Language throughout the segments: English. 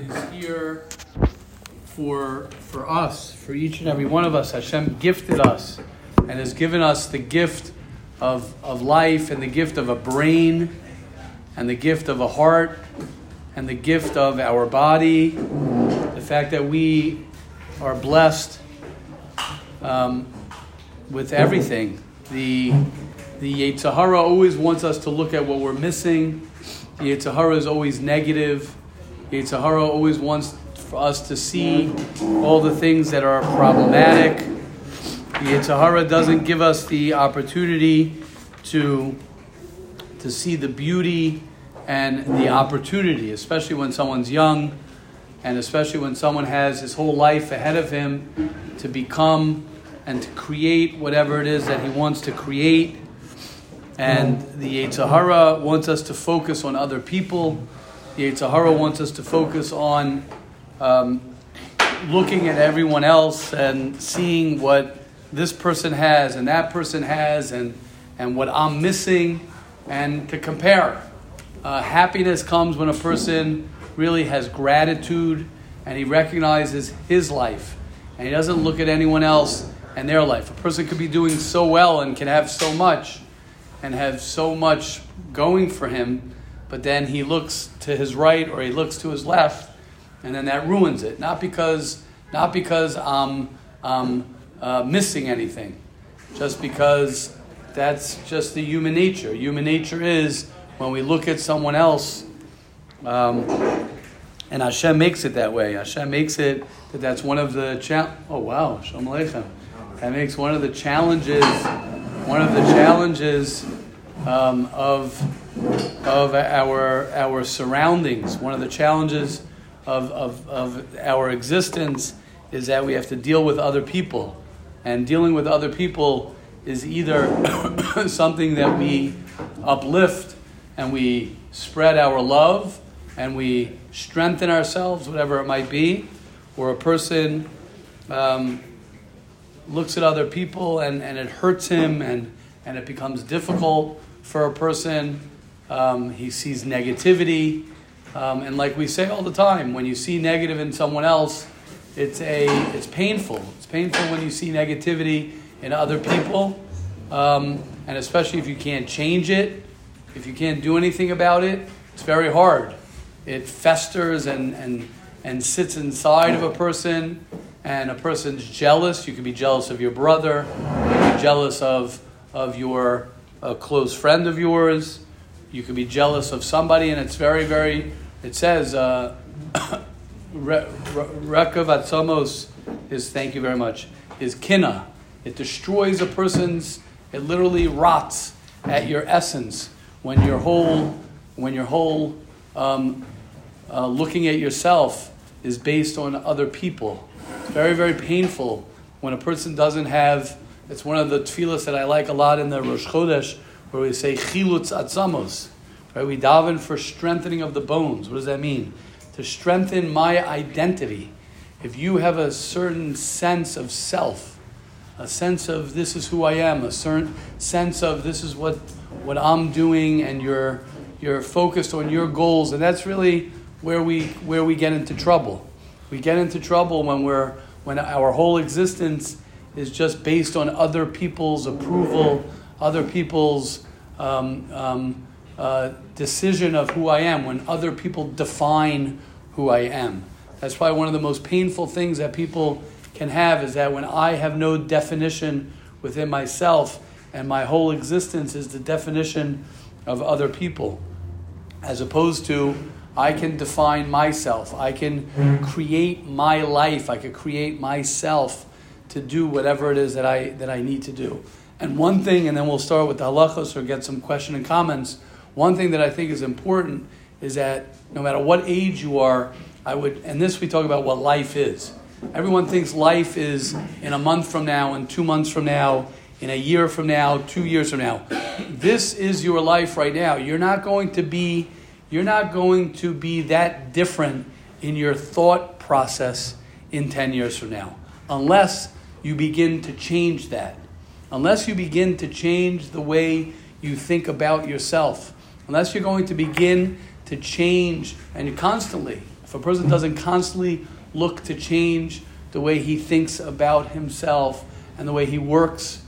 is here for for us, for each and every one of us. Hashem gifted us and has given us the gift of, of life and the gift of a brain and the gift of a heart and the gift of our body. The fact that we are blessed um, with everything. The the Yetzer Hara always wants us to look at what we're missing. The Yetzer Hara is always negative. Yetzer always wants for us to see all the things that are problematic. Yetzer doesn't give us the opportunity to, to see the beauty and the opportunity, especially when someone's young and especially when someone has his whole life ahead of him to become and to create whatever it is that he wants to create. And the Yetzer Hara wants us to focus on other people. The Yetzer wants us to focus on um, looking at everyone else and seeing what this person has and that person has and, and what I'm missing and to compare. Uh, happiness comes when a person really has gratitude and he recognizes his life and he doesn't look at anyone else and their life. A person could be doing so well and can have so much and have so much going for him, but then he looks to his right or he looks to his left, and then that ruins it. Not because, not because I'm, I'm uh, missing anything, just because that's just the human nature. Human nature is when we look at someone else, um, and Hashem makes it that way. Hashem makes it that that's one of the cha- oh wow, Shalom Aleichem. That makes one of the challenges one of the challenges um, of, of our, our surroundings, one of the challenges of, of, of our existence is that we have to deal with other people. And dealing with other people is either something that we uplift and we spread our love and we strengthen ourselves, whatever it might be, or a person um, looks at other people and, and it hurts him and, and it becomes difficult for a person. Um, he sees negativity. Um, and like we say all the time, when you see negative in someone else, it's, a, it's painful. It's painful when you see negativity in other people. Um, and especially if you can't change it, if you can't do anything about it, it's very hard. It festers and, and, and sits inside of a person and a person's jealous, you could be jealous of your brother, you be jealous of, of your a close friend of yours, you could be jealous of somebody, and it's very, very, it says, uh, is, thank you very much, is kina. It destroys a person's, it literally rots at your essence when your whole, when your whole um, uh, looking at yourself is based on other people very, very painful when a person doesn't have. It's one of the tefillahs that I like a lot in the Rosh Chodesh, where we say chilutz atzamos. Right? We daven for strengthening of the bones. What does that mean? To strengthen my identity. If you have a certain sense of self, a sense of this is who I am, a certain sense of this is what what I'm doing, and you're you're focused on your goals, and that's really where we where we get into trouble. We get into trouble when we're when our whole existence is just based on other people's approval, other people's um, um, uh, decision of who I am, when other people define who I am. That's why one of the most painful things that people can have is that when I have no definition within myself and my whole existence is the definition of other people, as opposed to I can define myself. I can create my life. I can create myself to do whatever it is that I, that I need to do. And one thing, and then we'll start with the halachos or get some question and comments. One thing that I think is important is that no matter what age you are, I would, and this we talk about what life is. Everyone thinks life is in a month from now, in two months from now, in a year from now, two years from now. This is your life right now. You're not going to be you're not going to be that different in your thought process in 10 years from now unless you begin to change that. Unless you begin to change the way you think about yourself. Unless you're going to begin to change and you constantly. if a person doesn't constantly look to change the way he thinks about himself and the way he works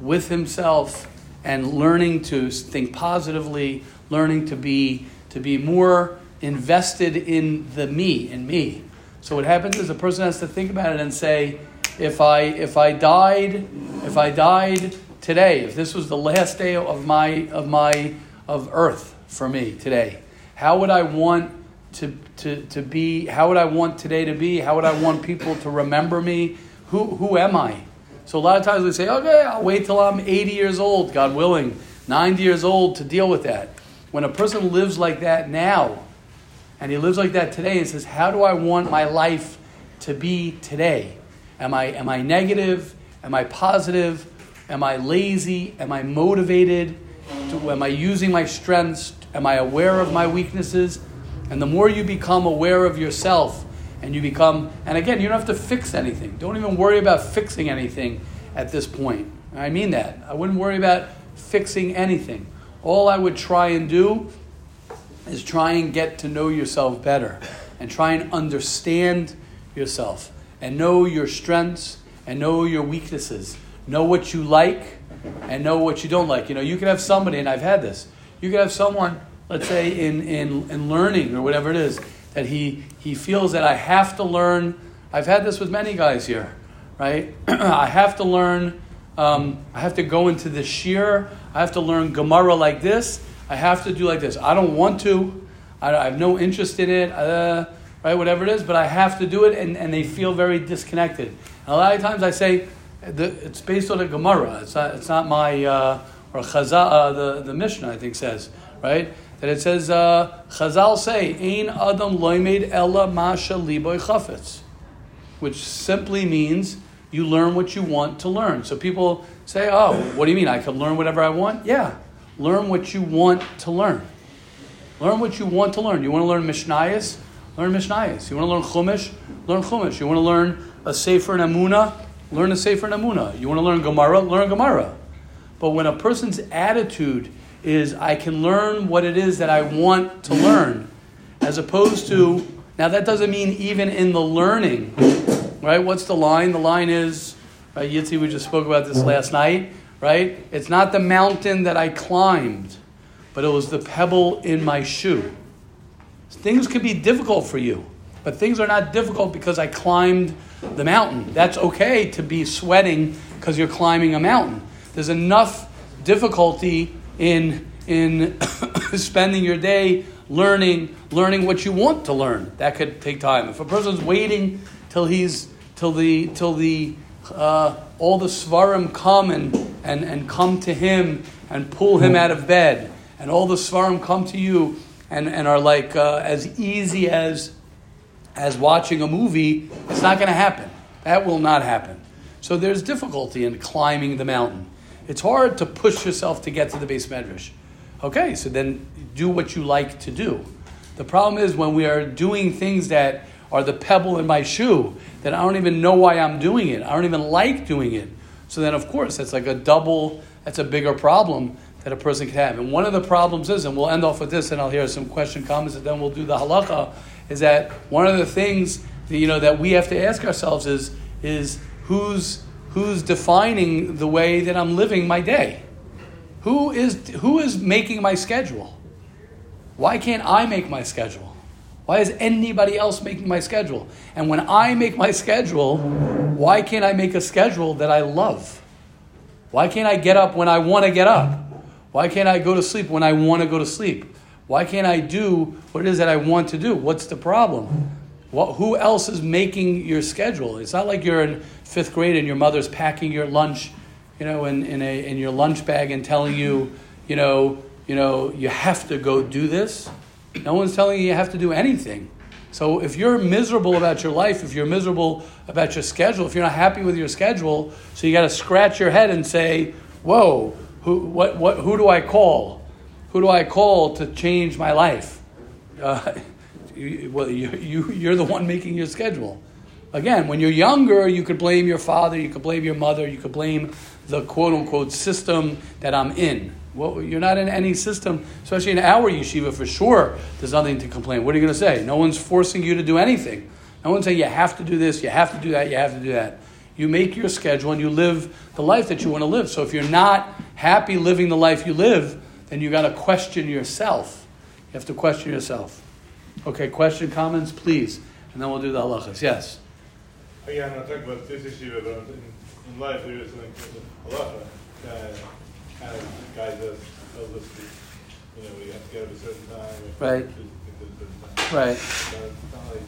with himself and learning to think positively, learning to be to be more invested in the me, in me. So what happens is a person has to think about it and say, if I if I died, if I died today, if this was the last day of my of my of earth for me today, how would I want to, to, to be, how would I want today to be? How would I want people to remember me? Who, who am I? So a lot of times we say, okay, I'll wait till I'm 80 years old, God willing, 90 years old to deal with that. When a person lives like that now, and he lives like that today and says, how do I want my life to be today? Am I, am I negative? Am I positive? Am I lazy? Am I motivated? Am I using my strengths? Am I aware of my weaknesses? And the more you become aware of yourself and you become, and again, you don't have to fix anything. Don't even worry about fixing anything at this point. I mean that. I wouldn't worry about fixing anything. All I would try and do is try and get to know yourself better and try and understand yourself and know your strengths and know your weaknesses. Know what you like and know what you don't like. You know, you can have somebody, and I've had this, you can have someone, let's say, in, in, in learning or whatever it is, that he, he feels that I have to learn. I've had this with many guys here, right? I have to learn, um, I have to go into the shiur, I have to learn Gemara like this, I have to do like this. I don't want to, I, I have no interest in it, uh, right? Whatever it is, but I have to do it, and, and they feel very disconnected. And a lot of times I say, the, it's based on a Gemara, it's not, it's not my, uh, or Chazal, uh, the, the Mishnah, I think, says, right? that it says, uh, Chazal say, Ein Adam loimed ella masha liboy chafetz, which simply means you learn what you want to learn. So people say, oh, what do you mean? I can learn whatever I want? Yeah. Learn what you want to learn. Learn what you want to learn. You want to learn Mishnayos? Learn Mishnayos. You want to learn Chumash? Learn Chumash. You want to learn a Sefer and Amuna? Learn a Sefer and Amuna. You want to learn Gemara? Learn Gemara. But when a person's attitude is I can learn what it is that I want to learn, as opposed to, now that doesn't mean even in the learning, right? What's the line? The line is, right, Yitzi, we just spoke about this last night, right? It's not the mountain that I climbed, but it was the pebble in my shoe. Things could be difficult for you, but things are not difficult because I climbed the mountain. That's okay to be sweating because you're climbing a mountain. There's enough difficulty in, in spending your day learning, learning what you want to learn. That could take time. If a person's waiting till he's till the till the uh, all the svarim come and, and, and come to him and pull him out of bed, and all the svarim come to you and, and are like uh, as easy as as watching a movie, it's not going to happen. That will not happen. So there's difficulty in climbing the mountain. It's hard to push yourself to get to the beis medrash. Okay, so then do what you like to do. The problem is when we are doing things that are the pebble in my shoe that I don't even know why I'm doing it. I don't even like doing it. So then, of course, that's like a double, that's a bigger problem that a person can have. And one of the problems is, and we'll end off with this, and I'll hear some question comments, and then we'll do the halacha, is that one of the things that, you know, that we have to ask ourselves is, is who's who's defining the way that I'm living my day? Who is, who is making my schedule? Why can't I make my schedule? Why is anybody else making my schedule? And when I make my schedule, why can't I make a schedule that I love? Why can't I get up when I want to get up? Why can't I go to sleep when I want to go to sleep? Why can't I do what it is that I want to do? What's the problem? What, who else is making your schedule? It's not like you're in fifth grade and your mother's packing your lunch, you know, in, in, a, in your lunch bag and telling you, you know, you know, you have to go do this. No one's telling you you have to do anything. So if you're miserable about your life, if you're miserable about your schedule, if you're not happy with your schedule, so you got to scratch your head and say, "Whoa, who, what, what, who do I call? Who do I call to change my life?" Uh, you, well, you, you, you're the one making your schedule. Again, when you're younger, you could blame your father, you could blame your mother, you could blame the quote unquote system that I'm in. Well, you're not in any system, especially in our yeshiva for sure. There's nothing to complain. What are you going to say? No one's forcing you to do anything. No one's saying you have to do this, you have to do that, you have to do that. You make your schedule and you live the life that you want to live. So if you're not happy living the life you live, then you got to question yourself. You have to question yourself. Okay, question, comments, please, and then we'll do the halachas. Yes. Uh, Again, I'm not talking about this issue, but in, in life there is called halacha that kind of guides us, tells us, to, you know, we have to get up a certain time. we have to Right. at a certain time. Right. It's not like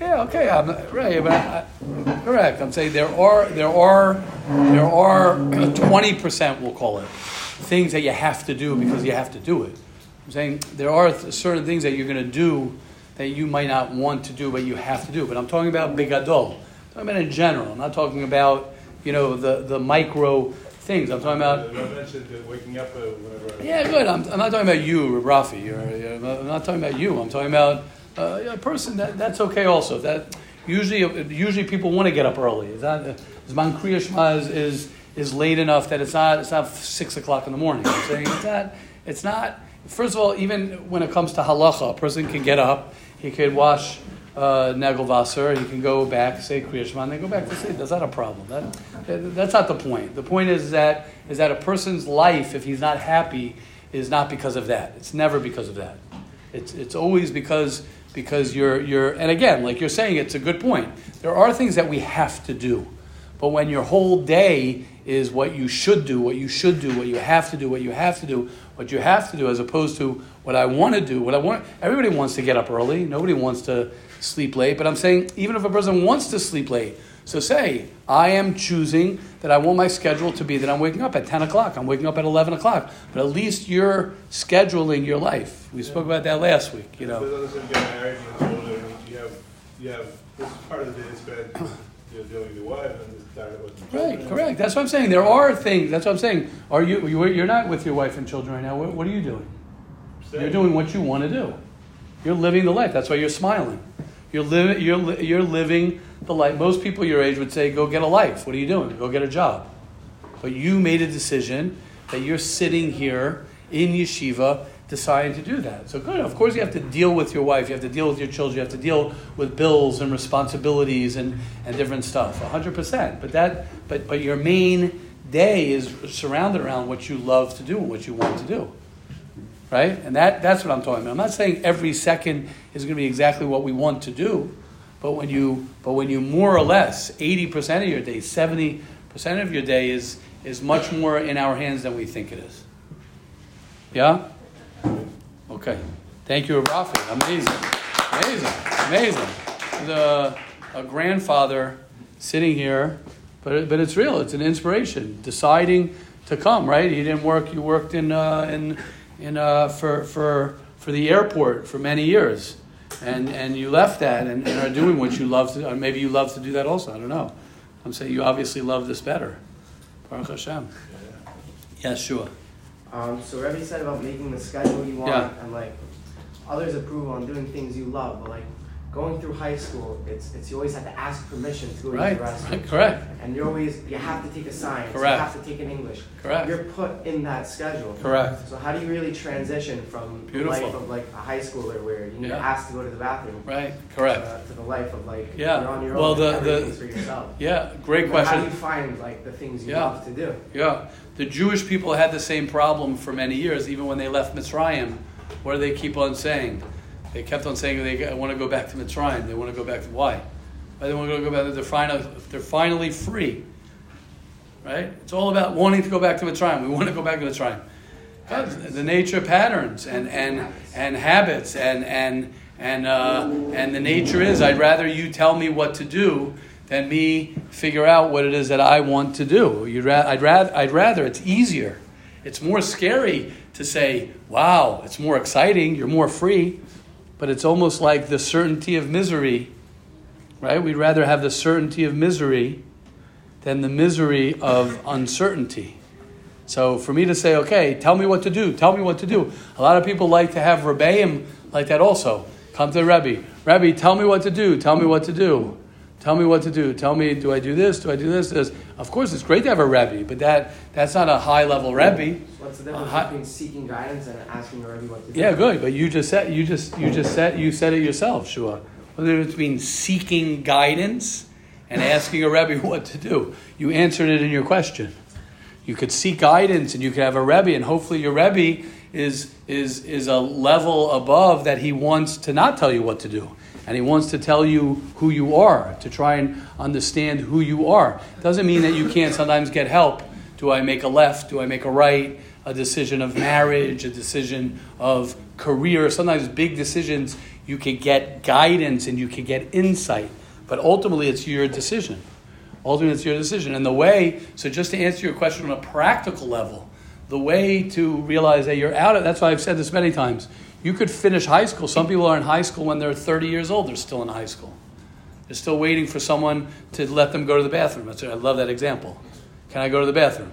Yeah, okay, I'm right, but I, correct. I'm saying there are there are there are twenty percent, we'll call it, things that you have to do because you have to do it. I'm saying there are th- certain things that you're going to do that you might not want to do, but you have to do. But I'm talking about bigadol. I'm talking about in general. I'm not talking about you know the the micro things. I'm talking about I mentioned that waking up uh, yeah, good. I'm, I'm not talking about you, Rafi. Or, I'm not talking about you. I'm talking about uh, a person that that's okay. Also, that usually usually people want to get up early. Zman Kriya is, is is late enough that it's not it's not six o'clock in the morning. I'm saying it's not it's not. First of all, even when it comes to halacha, a person can get up. He could wash uh, Nagelwasser. He can go back, say Kriya Shema, and then go back to sleep. That's not a problem. That, that's not the point. The point is that is that a person's life, if he's not happy, is not because of that. It's never because of that. It's it's always because because you're you're and again, like you're saying, it's a good point. There are things that we have to do, but when your whole day is what you should do, what you should do, what you have to do, what you have to do, what you have to do, as opposed to what I want to do, what I want. Everybody wants to get up early. Nobody wants to sleep late. But I'm saying, even if a person wants to sleep late, so say, I am choosing that I want my schedule to be that I'm waking up at 10 o'clock, I'm waking up at 11 o'clock. But at least you're scheduling your life. We spoke about that last week, you know. There's others that get married it's older, you have you have this part of the day spent you know, dealing with your wife and this part of it with the Right, correct. That's what I'm saying. There are things, that's what I'm saying. Are you, you- you're not with your wife and children right now. What, what are you doing? You're doing what you want to do. You're living the life. That's why you're smiling. You're, li- you're, li- you're living the life. Most people your age would say, go get a life. What are you doing? Go get a job. But you made a decision that you're sitting here in yeshiva deciding to do that. So good. Of course, you have to deal with your wife. You have to deal with your children. You have to deal with bills and responsibilities and, and different stuff. 100%. But, that, but, but your main day is surrounded around what you love to do and what you want to do right? And that, that's what I'm talking about. I'm not saying every second is going to be exactly what we want to do, but when you, but when you more or less, 80% of your day, 70% of your day is, is much more in our hands than we think it is. Yeah? Okay. Thank you, Rafi. Amazing. Amazing. Amazing. The, a grandfather sitting here, but, but it's real. It's an inspiration. Deciding to come, right? You didn't work, you worked in, uh, in, in, uh, for, for, for the airport for many years. And, and you left that and, and are doing what you love to, or maybe you love to do that also. I don't know. I'm saying you obviously love this better. Baruch Hashem. Yes, sure. Um, so Rebbe said about making the schedule you want Yeah. and like others approve on doing things you love, but like going through high school, it's it's you always have to ask permission to go to the restroom. right, correct. And you're always you have to take a science, Correct. you have to take an English. Correct. You're put in that schedule. Correct. So how do you really transition from Beautiful. life of like a high schooler where you need Yeah. to ask to go to the bathroom Right, correct. uh, to the life of like Yeah. you're on your Well, own, the- the- for yourself. Yeah, great But How do you find like the things you Yeah. love to do? Yeah, the Jewish people had the same problem for many years, even when they left Mitzrayim. What do they keep on saying? They kept on saying they want to go back to Mitzrayim. They want to go back to why? Why they want to go back? They're finally, they're finally free, right? It's all about wanting to go back to Mitzrayim. We want to go back to Mitzrayim. God, the nature patterns and, and, and habits and, and, and, uh, and the nature is I'd rather you tell me what to do than me figure out what it is that I want to do. You'd ra- I'd, rather, I'd rather, it's easier. It's more scary to say, wow, it's more exciting, you're more free, but it's almost like the certainty of misery, right? We'd rather have the certainty of misery than the misery of uncertainty. So for me to say, okay, tell me what to do, tell me what to do. A lot of people like to have rebbeim like that also. Come to the Rebbe. Rebbe, tell me what to do, tell me what to do. Tell me what to do. Tell me, do I do this? Do I do this? this? Of course, it's great to have a Rebbe, but that, that's not a high level Rebbe. What's the difference Uh, hi- between seeking guidance and asking a Rebbe what to do? Yeah, good. But you just said you just you just said you said it yourself, Shua. What's the difference between seeking guidance and asking a Rebbe what to do? You answered it in your question. You could seek guidance and you could have a Rebbe, and hopefully your Rebbe is is is a level above that he wants to not tell you what to do. And he wants to tell you who you are, to try and understand who you are. Doesn't mean that you can't sometimes get help. Do I make a left? Do I make a right? A decision of marriage, a decision of career. Sometimes big decisions, you could get guidance and you could get insight. But ultimately, it's your decision. Ultimately, it's your decision. And the way, so just to answer your question on a practical level, the way to realize that you're out of, that's why I've said this many times. You could finish high school. Some people are in high school when they're 30 years old, they're still in high school. They're still waiting for someone to let them go to the bathroom. I love that example. Can I go to the bathroom?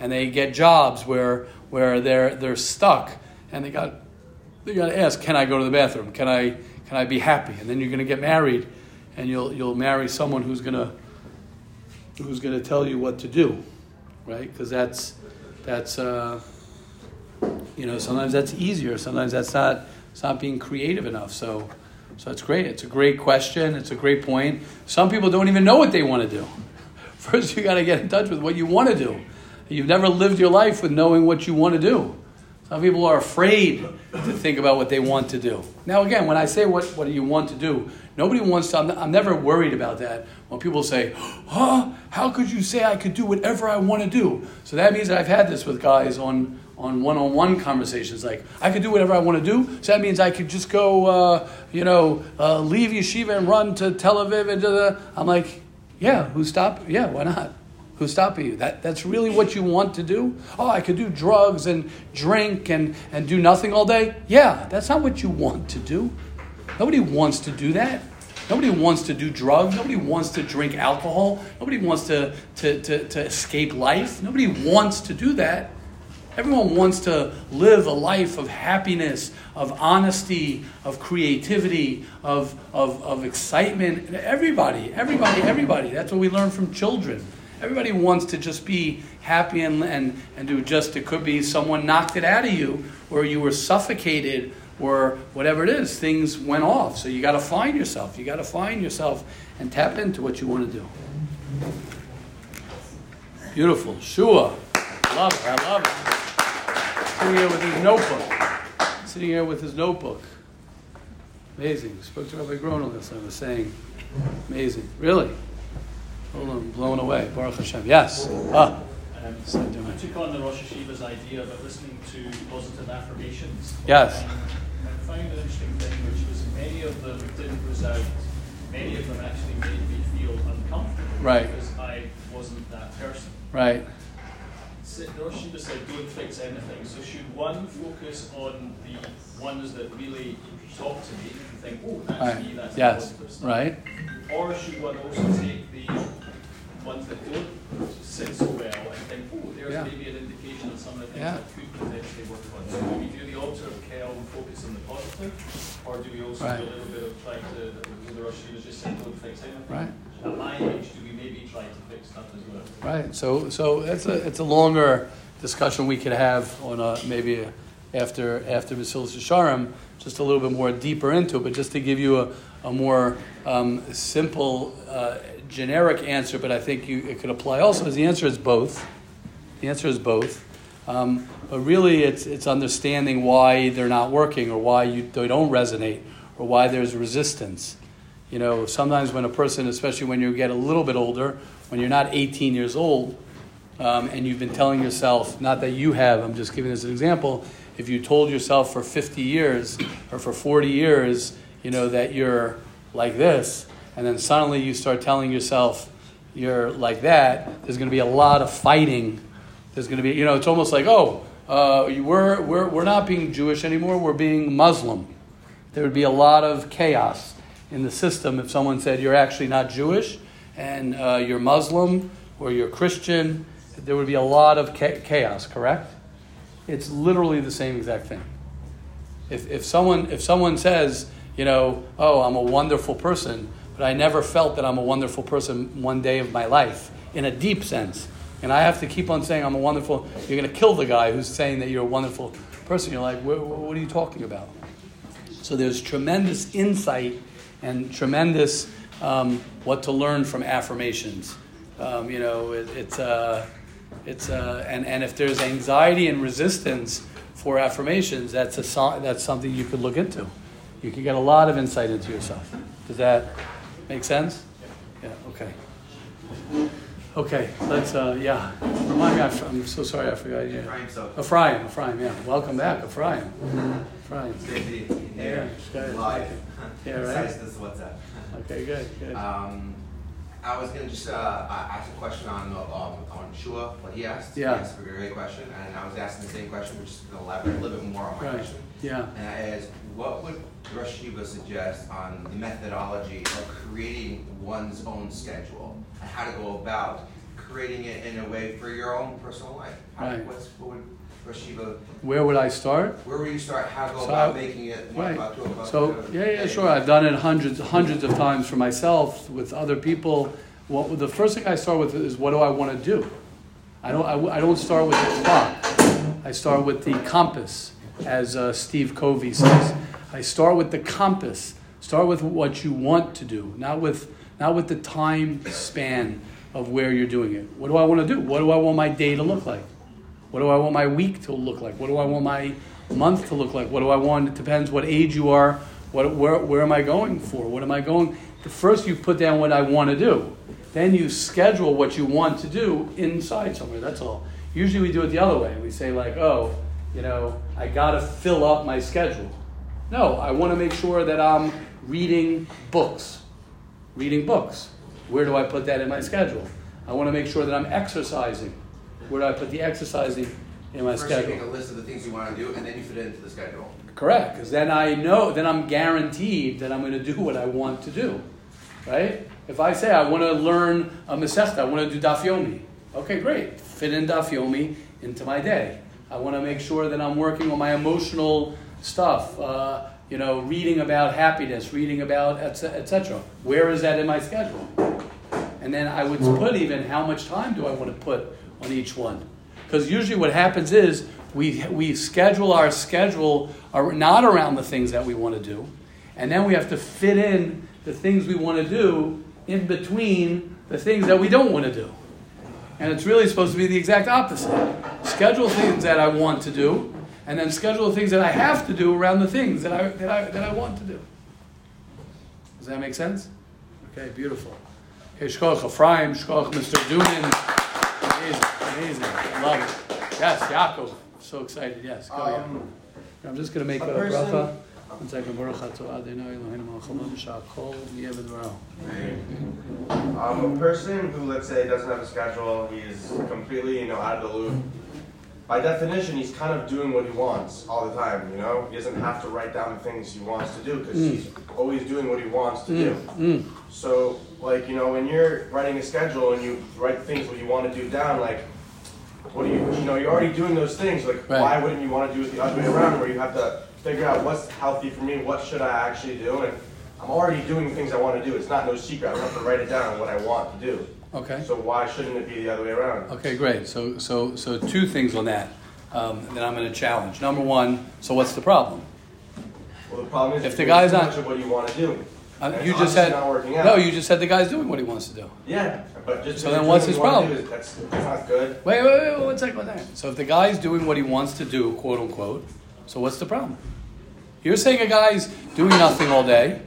And they get jobs where, where they're, they're stuck and they got, they got to ask, can I go to the bathroom? Can I, can I be happy? And then you're going to get married and you'll, you'll marry someone who's going to, who's going to tell you what to do, right? Because that's, that's, uh, you know, sometimes that's easier. Sometimes that's not, it's not being creative enough. So, so it's great. It's a great question. It's a great point. Some people don't even know what they want to do. First, you got to get in touch with what you want to do. You've never lived your life with knowing what you want to do. Some people are afraid to think about what they want to do. Now, again, when I say what, what do you want to do, nobody wants to, I'm, I'm never worried about that. When people say, huh, how could you say I could do whatever I want to do? So that means that I've had this with guys on, on one-on-one conversations. Like, I could do whatever I want to do. So that means I could just go, uh, you know, uh, leave yeshiva and run to Tel Aviv and da, da. I'm like, yeah, who stop? Yeah, why not? Who's stopping you? That, that's really what you want to do? Oh, I could do drugs and drink and, and do nothing all day? Yeah, that's not what you want to do. Nobody wants to do that. Nobody wants to do drugs. Nobody wants to drink alcohol. Nobody wants to, to, to, to escape life. Nobody wants to do that. Everyone wants to live a life of happiness, of honesty, of creativity, of, of, of excitement. Everybody, everybody, everybody. That's what we learn from children. Everybody wants to just be happy and, and, and do just, it could be someone knocked it out of you, or you were suffocated, or whatever it is, things went off. So you got to find yourself. You got to find yourself and tap into what you want to do. Beautiful. Shua. Love it. I love it. Sitting here with his notebook. Sitting here with his notebook. Amazing. Spoke to Rabbi Gronel this. I was saying, amazing. Really? Hold on, blown away. Baruch Hashem. Yes. Ah. Um, So I took on the Rosh HaYeshiva's idea about listening to positive affirmations. Yes. Um, I found an interesting thing, which was many of them didn't resound. Many of them actually made me feel uncomfortable Right. because I wasn't that person. Right. The Rosh HaYeshiva said, "Don't fix anything." So should one focus on the ones that really talk to me and think, "Oh, that's Right. me. That's Yes. positive stuff." Right. Or should one also take the ones that don't sit so well and think, oh, there's Yeah. maybe an indication of some of the things Yeah. that could potentially work on. So do we do the Alter of Kelm and focus on the positive, or do we also Right. do a little bit of trying to, with the Rosh HaYeshiva just saying don't fix anything? Right. At my age, do we maybe try to fix stuff as well? Right. So, so it's a it's a longer discussion we could have on a, maybe a, after after Basilis Sharm, just a little bit more deeper into it. But just to give you a, a more um, simple, uh, generic answer, but I think you, it could apply also. Is the answer is both. The answer is both. Um, but really, it's it's understanding why they're not working, or why you, they don't resonate, or why there's resistance. You know, sometimes when a person, especially when you get a little bit older, when you're not 18 years old, um, and you've been telling yourself, not that you have, I'm just giving this an example, if you told yourself for 50 years or for 40 years, you know, that you're like this, and then suddenly you start telling yourself you're like that, there's going to be a lot of fighting. There's going to be, you know, it's almost like, oh, uh, we're, we're, we're not being Jewish anymore, we're being Muslim. There would be a lot of chaos in the system if someone said you're actually not Jewish and uh, you're Muslim or you're Christian. There would be a lot of chaos, correct? It's literally the same exact thing. If, if, someone, if someone says, you know, oh, I'm a wonderful person, but I never felt that I'm a wonderful person one day of my life in a deep sense. And I have to keep on saying I'm a wonderful. You're going to kill the guy who's saying that you're a wonderful person. You're like, what, are you talking about? So there's tremendous insight and tremendous um, what to learn from affirmations. Um, you know, it, it's uh, it's uh, and and if there's anxiety and resistance for affirmations, that's a that's something you could look into. You can get a lot of insight into yourself. Does that make sense? Yeah. Okay. Okay. Let's. Uh, yeah. Remind me. I, am so sorry. I forgot. Yeah. Ephraim, so Ephraim. Ephraim. Yeah. Welcome back, Ephraim. Ephraim. it's good to be Yeah, here good. live. Yeah, right. Besides this WhatsApp. Okay. Good. Good. Um, I was gonna just uh, ask a question on uh, um, on Shua, what he asked. Yeah. He asked a great question, and I was asking the same question, which is gonna elaborate a little bit more on my Right. question. Yeah. And that is, what would Rosh Yeshiva suggest on the methodology of creating one's own schedule and how to go about creating it in a way for your own personal life? How, Right. What's what would Rosh? Where would I start? Where would you start? How to go So about I- making it one Right. about two about So two, yeah, yeah, sure. I've done it hundreds, hundreds of times for myself with other people. What the first thing I start with is what do I want to do? I don't. I, I don't start with the clock. I start with the compass, as uh, Steve Covey says. I start with the compass. Start with what you want to do, not with not with the time span of where you're doing it. What do I want to do? What do I want my day to look like? What do I want my week to look like? What do I want my month to look like? What do I want? It depends what age you are. What, where, where am I going for? What am I going? First, you put down what I want to do. Then you schedule what you want to do inside somewhere. That's all. Usually, we do it the other way. We say like, oh, you know, I got to fill up my schedule. No, I want to make sure that I'm reading books. Reading books. Where do I put that in my schedule? I want to make sure that I'm exercising. Where do I put the exercising in my First, schedule? you make a list of the things you want to do, and then you fit it into the schedule. Correct, because then I know, then I'm guaranteed that I'm going to do what I want to do, right? If I say I want to learn a Masechta, I want to do dafyomi. Okay, great. Fit in dafyomi into my day. I want to make sure that I'm working on my emotional stuff, uh, you know, reading about happiness, reading about etc. Where is that in my schedule? And then I would put even how much time do I want to put on each one? Because usually what happens is we, we schedule our schedule not around the things that we want to do, and then we have to fit in the things we want to do in between the things that we don't want to do. And it's really supposed to be the exact opposite. Schedule things that I want to do, and then schedule the things that I have to do around the things that I, that I, that I want to do. Does that make sense? Okay, beautiful. Okay, Shkoch Ephraim, Shkoch Mr. Duman. Amazing, amazing. I love it. Yes, Yaakov. So excited. Yes, go yeah. Um, I'm just going to make a a, person- bracha. One second. Baruch atah Adonai Eloheinu melech haolam sha'akol yeh b'dvaro. Um, a person who, let's say, doesn't have a schedule, he's completely, you know, out of the loop. By definition, he's kind of doing what he wants all the time. You know, he doesn't have to write down the things he wants to do because Mm. he's always doing what he wants to do. Mm, mm. So, like, you know, when you're writing a schedule and you write things what you want to do down, like, what do you, you know, you're already doing those things. Like, Right. why wouldn't you want to do it the other way around, where you have to figure out what's healthy for me, what should I actually do, and I'm already doing the things I want to do. It's not no secret. I don't have to write it down what I want to do. Okay. So why shouldn't it be the other way around? Okay, great. So, so, so two things on that um, that I'm going to challenge. Number one. So, what's the problem? Well, the problem is If the guy's not- much of what you want to do. Uh, you just said not working out. no. You just said the guy's doing what he wants to do. Yeah, but just So then what's his what you wanna problem? is- That's, that's not good. Wait, wait, wait. One second. One second. So, if the guy's doing what he wants to do, quote unquote, so what's the problem? You're saying a guy's doing nothing all day,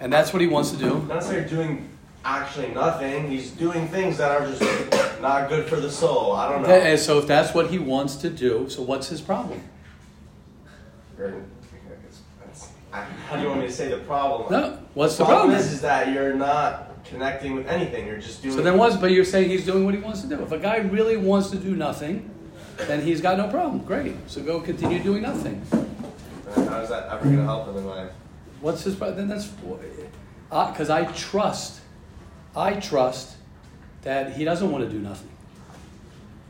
and that's what he wants to do. Not necessarily doing actually nothing. He's doing things that are just not good for the soul. I don't know. And so, if that's what he wants to do, so what's his problem? You're- that's- I- How do you want me to say the problem? No. What's the problem problem? is, is that you're not connecting with anything. You're just doing. So then what's, but you're saying he's doing what he wants to do. If a guy really wants to do nothing, then he's got no problem. Great. So go continue doing nothing. How is that ever going to help him in life? What's his problem? Then that's, because I trust, I trust that he doesn't want to do nothing.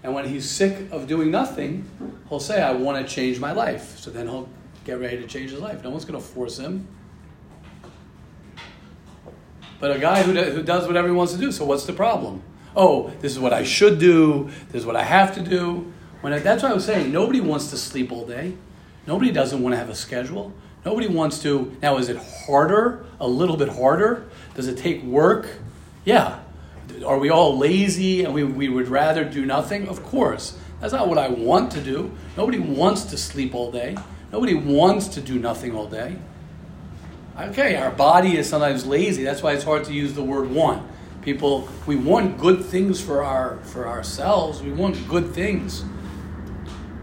And when he's sick of doing nothing, he'll say, I want to change my life. So then he'll get ready to change his life. No one's going to force him. but a guy who, who does whatever he wants to do. So what's the problem? Oh, this is what I should do. This is what I have to do. When I, that's what I was saying. Nobody wants to sleep all day. Nobody doesn't want to have a schedule. Nobody wants to. Now, is it harder? A little bit harder? Does it take work? Yeah. Are we all lazy and we, we would rather do nothing? Of course. That's not what I want to do. Nobody wants to sleep all day. Nobody wants to do nothing all day. Okay, our body is sometimes lazy. That's why it's hard to use the word want. People, we want good things for our for ourselves. We want good things.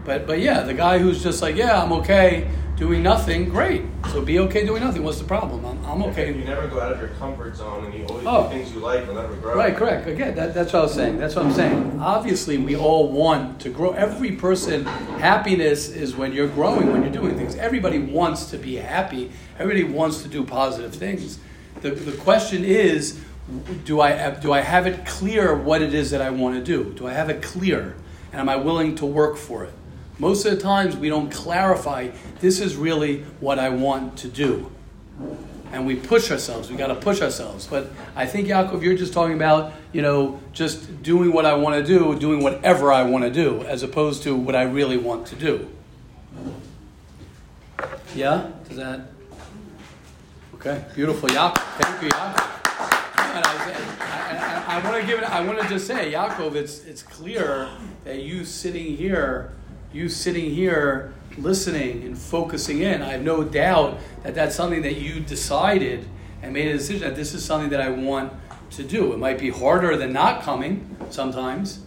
But but yeah, the guy who's just like, yeah, I'm okay doing nothing, great. So be okay doing nothing. What's the problem? I'm, I'm okay. You never go out of your comfort zone and you always Oh. do things you like, you'll never grow. Right, correct. Again, that, that's what I was saying. That's what I'm saying. Obviously, we all want to grow. Every person, happiness is when you're growing, when you're doing things. Everybody wants to be happy. Everybody wants to do positive things. The, the question is, do I do I have it clear what it is that I want to do? Do I have it clear, and am I willing to work for it? Most of the times, we don't clarify. This is really what I want to do and we push ourselves. We got to push ourselves. But I think Yaakov, you're just talking about you know just doing what I want to do, doing whatever I want to do, as opposed to what I really want to do. Yeah, does that? Okay, beautiful, Yaakov. Thank you, Yaakov. And I, I, I, I want to give it. I want to just say, Yaakov, it's it's clear that you sitting here, you sitting here, listening and focusing in. I have no doubt that that's something that you decided and made a decision that this is something that I want to do. It might be harder than not coming sometimes,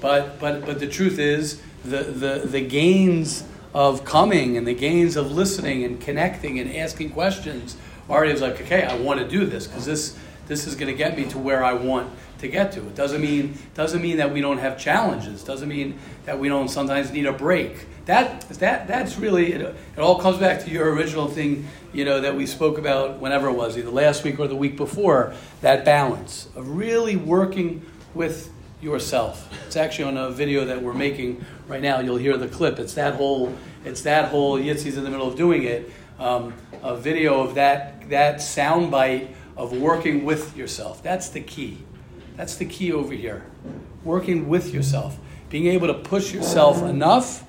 but but but the truth is the the the gains of coming and the gains of listening and connecting and asking questions already is like okay, I want to do this because this this is going to get me to where I want to get to. It doesn't mean doesn't mean that we don't have challenges. Doesn't mean that we don't sometimes need a break. That that that's really it, it. all comes back to your original thing, you know, that we spoke about whenever it was, either last week or the week before. That balance of really working with yourself. It's actually on a video that we're making right now. You'll hear the clip. It's that whole it's that whole Yitzi's in the middle of doing it. Um, a video of that that soundbite of working with yourself. That's the key. That's the key over here. Working with yourself. Being able to push yourself enough,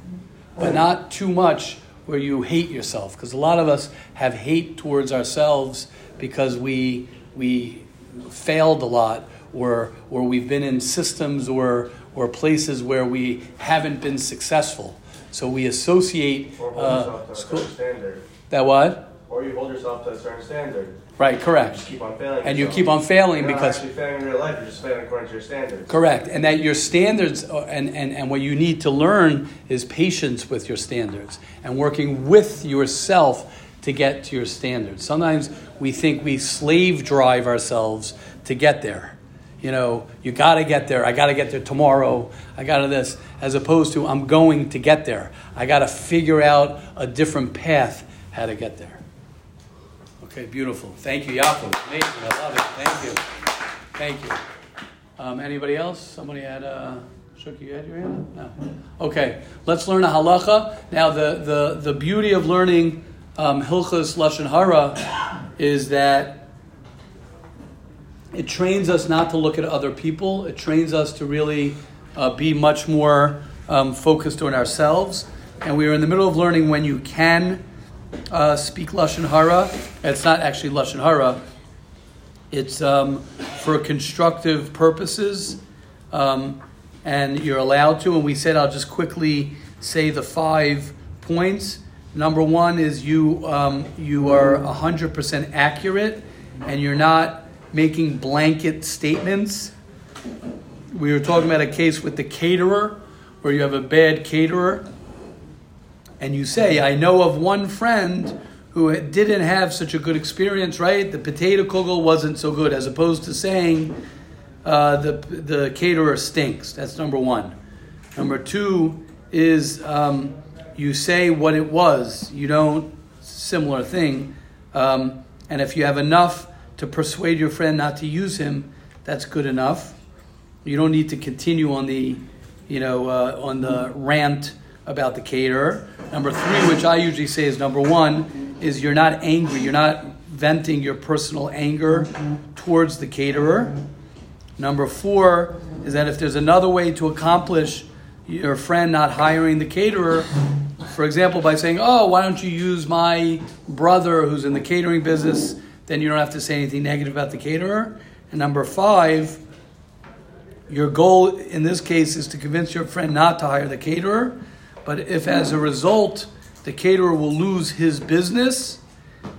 but not too much where you hate yourself. Because a lot of us have hate towards ourselves because we, we failed a lot or, or we've been in systems or, or places where we haven't been successful. So we associate Or hold uh, yourself to a school. standard. That what? Or you hold yourself to a certain standard. Right, You correct. just keep on failing. And you yourself. keep on failing because. You're because actually failing in real life. You're just failing according to your standards. Correct. And that your standards, uh, and, and, and what you need to learn is patience with your standards and working with yourself to get to your standards. Sometimes we think we slave drive ourselves to get there. You know, you got to get there. I got to get there tomorrow. I got to this. As opposed to, I'm going to get there. I got to figure out a different path how to get there. Okay, beautiful. Thank you, Yaakov. Amazing. I love it. Thank you. Thank you. Um, anybody else? Somebody had uh, shook you had your hand up? No. Okay, let's learn a halacha. Now, the, the, the beauty of learning um, Hilchas Lashon Hara is that it trains us not to look at other people. It trains us to really uh, be much more um, focused on ourselves. And we are in the middle of learning when you can uh, speak Lashon Hara. It's not actually Lashon Hara. It's um, for constructive purposes, um, and you're allowed to. And we said, I'll just quickly say the five points. Number one is you um, you are 100% accurate, and you're not making blanket statements. We were talking about a case with the caterer, where you have a bad caterer, and you say, I know of one friend who didn't have such a good experience, right? The potato kugel wasn't so good, as opposed to saying uh, the, the caterer stinks. That's number one. Number two is um, you say what it was. You don't, similar thing. Um, and if you have enough to persuade your friend not to use him, that's good enough. You don't need to continue on the, you know, uh, on the rant about the caterer. Number three, which I usually say is number one, is you're not angry. You're not venting your personal anger towards the caterer. Number four is that if there's another way to accomplish your friend not hiring the caterer, for example, by saying, Oh, why don't you use my brother who's in the catering business? Then you don't have to say anything negative about the caterer. And number five, your goal in this case is to convince your friend not to hire the caterer. But if as a result the caterer will lose his business,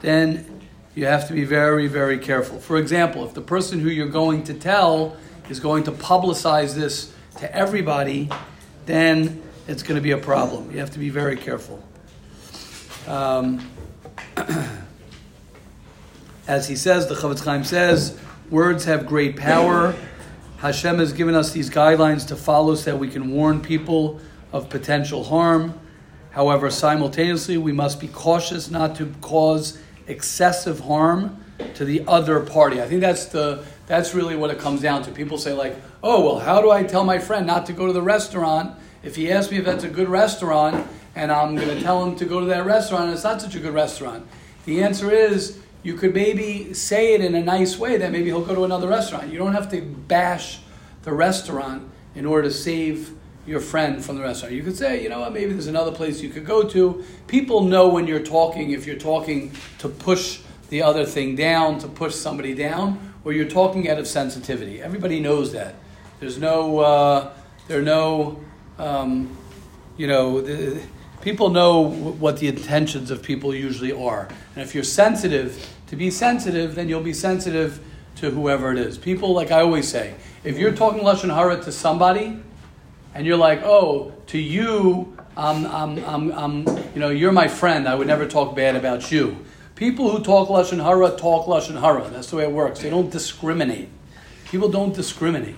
then you have to be very, very careful. For example, if the person who you're going to tell is going to publicize this to everybody, then it's going to be a problem. You have to be very careful. Um, as he says, the Chofetz Chaim says, words have great power. Hashem has given us these guidelines to follow so that we can warn people of potential harm. However, simultaneously, we must be cautious not to cause excessive harm to the other party. I think that's the that's really what it comes down to. People say like, "Oh, well, how do I tell my friend not to go to the restaurant if he asks me if that's a good restaurant and I'm going to tell him to go to that restaurant and it's not such a good restaurant?" The answer is you could maybe say it in a nice way that maybe he'll go to another restaurant. You don't have to bash the restaurant in order to save your friend from the restaurant. You could say, you know what, maybe there's another place you could go to. People know when you're talking, if you're talking to push the other thing down, to push somebody down, or you're talking out of sensitivity. Everybody knows that. There's no, uh, there are no, um, you know, the, people know what the intentions of people usually are. And if you're sensitive, to be sensitive, then you'll be sensitive to whoever it is. People, like I always say, if you're talking Lashon Hara to somebody, and you're like, oh, to you, you know, you're my friend. I would never talk bad about you. People who talk lashon hara talk lashon hara. That's the way it works. They don't discriminate. People don't discriminate.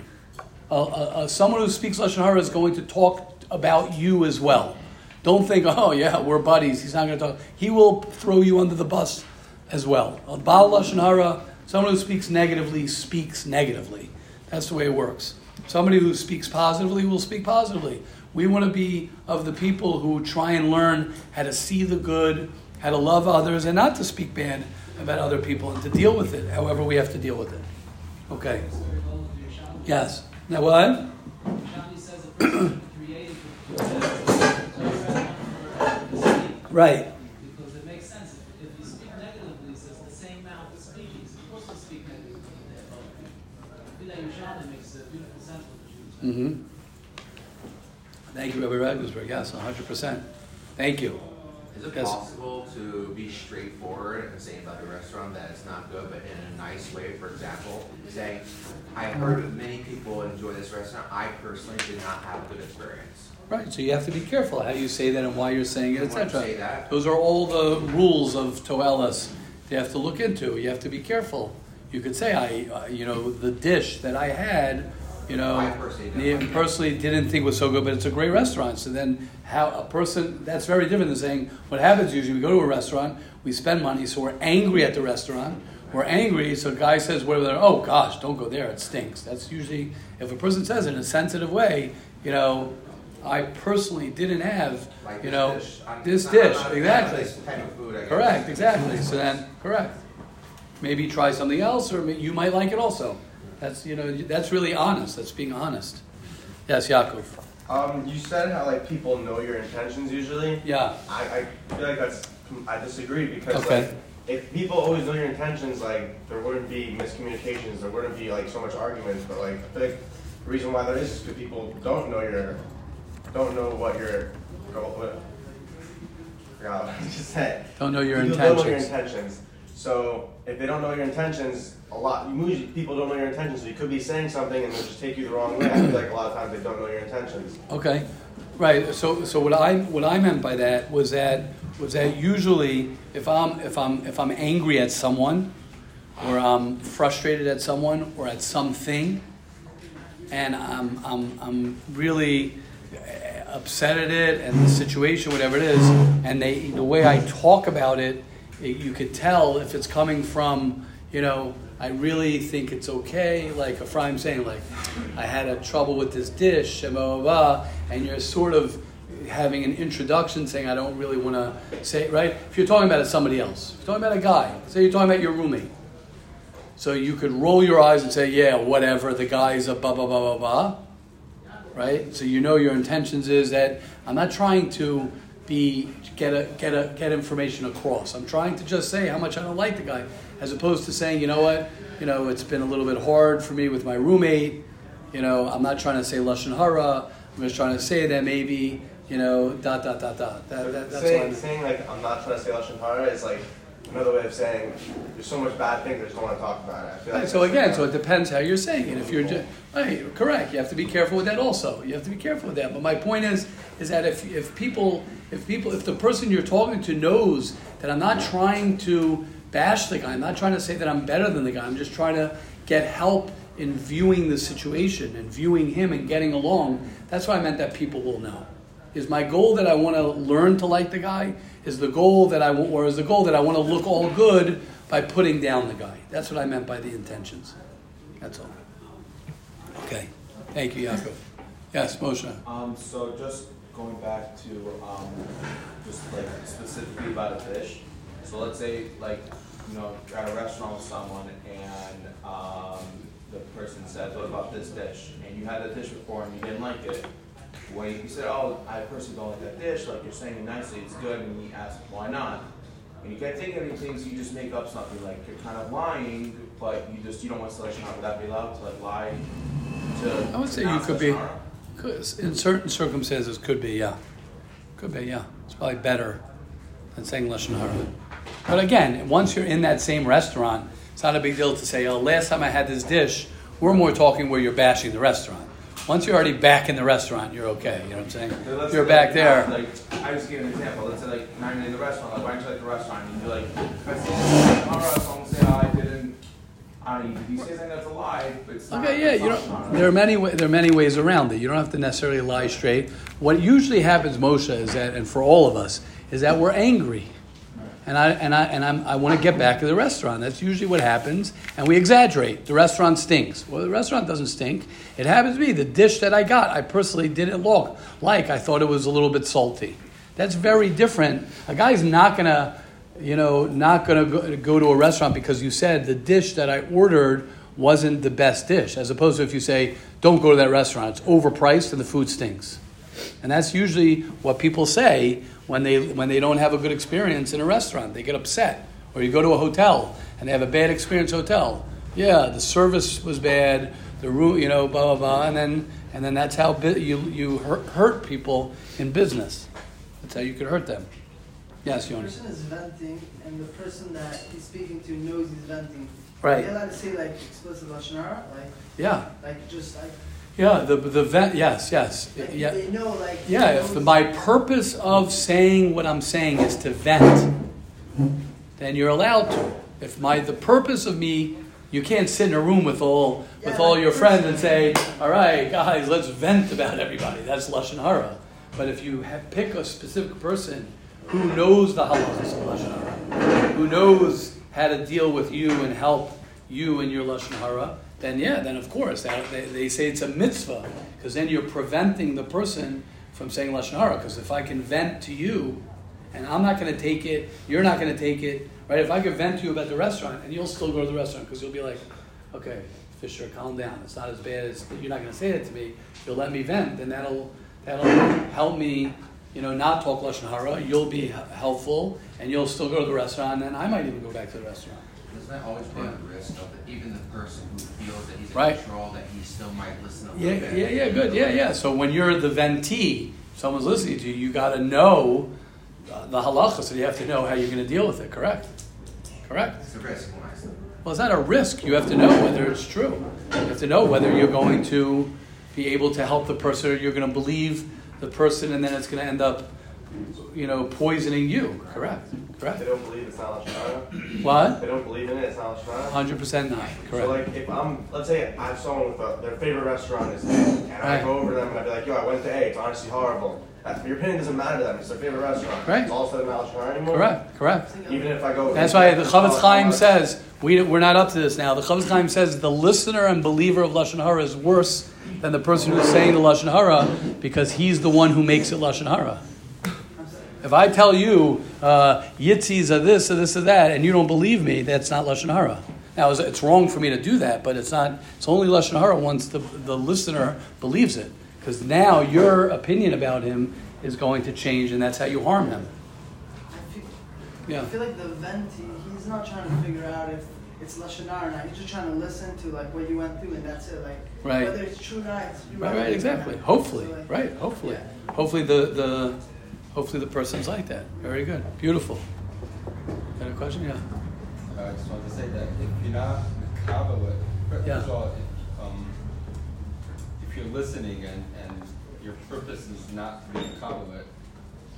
Uh, uh, uh, someone who speaks lashon hara is going to talk about you as well. Don't think, oh yeah, we're buddies. He's not going to talk. He will throw you under the bus as well. Baal lashon hara, someone who speaks negatively speaks negatively. That's the way it works. Somebody who speaks positively will speak positively. We want to be of the people who try and learn how to see the good, how to love others, and not to speak bad about other people, and to deal with it however we have to deal with it. Okay. Yes. Now what? right. Because it makes sense. If you speak negatively, it's the same amount of speaking. You're supposed to speak negatively. I feel like Yerushalmi makes a beautiful sense with the Jews. Mm-hmm. Thank you, Rabbi Regensburg. Yes, 100%. Thank you. Is it Yes. possible to be straightforward and say about the restaurant that it's not good, but in a nice way? For example, saying, I've heard many people enjoy this restaurant. I personally did not have a good experience." Right, so you have to be careful how you say that and why you're saying it, etc. Those are all the rules of Toelis you have to look into. You have to be careful. You could say, I, uh, you know, the dish that I had, you know, I personally didn't ne- like it. personally didn't think was so good, but it's a great restaurant. So then, how a person that's very different than saying what happens usually we go to a restaurant, we spend money, so we're angry at the restaurant. We're angry, so a guy says, whatever, oh gosh, don't go there, it stinks. That's usually, if a person says it in a sensitive way, you know, I personally didn't have, Like you this know, dish. This dish, not a fan of exactly. This type of food. Correct, exactly. So then, correct. Maybe try something else, or you might like it also. That's you know, that's really honest. That's being honest. Yes, Yaakov. Um, you said how like people know your intentions usually. Yeah. I, I feel like that's I disagree because Okay. like if people always know your intentions, like there wouldn't be miscommunications, there wouldn't be like so much arguments. But like I feel like the reason why there is is because people don't know your don't know what your what, I forgot what I just said. Don't know your people Don't know your intentions. So if they don't know your intentions, a lot people don't know your intentions. So you could be saying something and they'll just take you the wrong way. I feel like a lot of times they don't know your intentions. Okay. Right. So so what I what I meant by that was that was that usually if I'm if I'm if I'm angry at someone or I'm frustrated at someone or at something and I'm I'm I'm really uh, upset at it and the situation whatever it is and they the way I talk about it you could tell if it's coming from you know I really think it's okay like Ephraim saying like I had a trouble with this dish and blah blah blah and you're sort of having an introduction, saying I don't really want to say right. If you're talking about somebody else, if you're talking about a guy, say you're talking about your roommate. So you could roll your eyes and say, yeah, whatever. The guy's a blah blah blah blah blah, right? So you know your intentions is that I'm not trying to be get a get a get information across. I'm trying to just say how much I don't like the guy, as opposed to saying, you know what, you know, it's been a little bit hard for me with my roommate. You know, I'm not trying to say lashon hara. I'm just trying to say that maybe, you know, dot dot dot dot. That, that, that's saying, what I'm saying like I'm not trying to say lashon hara is like another way of saying there's so much bad things I just don't want to talk about it. I feel like so again, so it depends how you're saying it. If you're just right, correct, you have to be careful with that also. You have to be careful with that. But my point is, is that if, if people, if people, if the person you're talking to knows that I'm not trying to bash the guy, I'm not trying to say that I'm better than the guy. I'm just trying to get help in viewing the situation and viewing him and getting along. That's what I meant that people will know. Is my goal that I want to learn to like the guy? Is the goal that I want, or is the goal that I want to look all good by putting down the guy? That's what I meant by the intentions. That's all. Okay. Thank you, Yaakov. Yes, Moshe. Um, so just going back to, um, just like specifically about a dish. So let's say like, you know, you're at a restaurant with someone and, um, the person says, what about this dish? And you had that dish before and you didn't like it. When you said, oh, I personally don't like that dish, like you're saying it nicely, it's good, and you ask, why not? And you can't think of anything, so you just make up something, like you're kind of lying, but you just, you don't want selection out, would that be allowed to like lie to? I would say you could be, Lashon Hara? could- in certain circumstances, could be, yeah. Could be, yeah. It's probably better than saying Lashon Hara. But again, once you're in that same restaurant, it's not a big deal to say, oh, last time I had this dish, we're more talking where you're bashing the restaurant. Once you're already back in the restaurant, you're okay. You know what I'm saying? Let's You're say, back like, there. Like, I just give an example. Let's say, like, now you're in the restaurant. Like, why don't you like the restaurant? And you're like, if I say this, all right, so I'm say, oh, I didn't. I don't. If you say something that's a lie, but it's not. Okay, yeah, it's you not don't, there are many wa- there are many ways around it. You don't have to necessarily lie straight. What usually happens, Moshe, is that, and for all of us, is that we're angry, and I and I and I'm, I want to get back to the restaurant. That's usually what happens, and we exaggerate. The restaurant stinks. Well, the restaurant doesn't stink. It happens to be the dish that I got. I personally didn't look like. I thought it was a little bit salty. That's very different. A guy's not gonna, you know, not gonna go, go to a restaurant because you said the dish that I ordered wasn't the best dish, as opposed to if you say, "Don't go to that restaurant; it's overpriced and the food stinks." And that's usually what people say when they when they don't have a good experience in a restaurant. They get upset. Or you go to a hotel and they have a bad experience hotel. Yeah, the service was bad, the room, you know, blah blah blah, and then and then that's how you you hurt, hurt people in business. That's how you could hurt them. Yes, The person is venting, and the person that he's speaking to knows he's venting. Right. Are allowed to say like explicit lashon hara? like Yeah, like just like yeah. The the vent. Yes, yes. like Yeah. they know like Yeah, if the, my purpose of saying what I'm saying is to vent, then you're allowed to. If my the purpose of me, you can't sit in a room with all with all your friends and say, "All right, guys, let's vent about everybody." That's lashon hara. But if you have, pick a specific person who knows the halachas of lashon hara, who knows how to deal with you and help you in your lashon hara, then yeah, then of course that, they, they say it's a mitzvah because then you're preventing the person from saying lashon hara. Because if I can vent to you, and I'm not going to take it, you're not going to take it, right? If I could vent to you about the restaurant, and you'll still go to the restaurant because you'll be like, okay, Fisher, calm down. It's not as bad as you're not going to say it to me. You'll let me vent, and that'll that'll help me, you know, not talk lashon hara. You'll be helpful, and you'll still go to the restaurant, and I might even go back to the restaurant. Doesn't that always run the risk of that even the person who feels that he's in Right. control, that he still might listen a little Yeah, bit? yeah, yeah, good. Yeah, yeah. So when you're the ventee, someone's listening to you, you got to know uh, the halacha, so you have to know how you're going to deal with it. Correct. Correct. It's a risk when I say. Well, it's not a risk. You have to know whether it's true. You have to know whether you're going to be able to help the person or you're going to believe the person and then it's going to end up, you know, poisoning you. Correct. Correct. They don't believe it's not. What? They don't believe in it. It's not hara. 100% not. Correct. So like if I'm, let's say I have someone with a, their favorite restaurant is A, and I go over to them and I'd be like, yo, I went to A, it's honestly horrible. That's, your opinion doesn't matter to them. It's their favorite restaurant. Right. It's also the Malish anymore. Correct, correct. Even if I go. That's why the Chofetz Chaim says we we're not up to this now. The Chofetz Chaim says the listener and believer of lashon hara is worse than the person who's saying the lashon hara because he's the one who makes it lashon hara. If I tell you uh, yitzis are this or this or that, and you don't believe me, that's not lashon hara. Now it's, it's wrong for me to do that, but it's not. It's only lashon hara once the the listener believes it, because now your opinion about him is going to change, and that's how you harm him. I feel, Yeah. I feel like the venti, he's not trying to figure out if it's lashon hara or not. He's just trying to listen to like what you went through, and that's it. Like Right. whether it's true or not, it's you're Right, right, exactly. Hopefully, right, hopefully. Hopefully the, the, hopefully the person's like that. Very good, beautiful. Got a question? Yeah. I just want to say that if you're not covered with, first Yeah. of all, if, um, if you're listening and, and your purpose is not to be covered,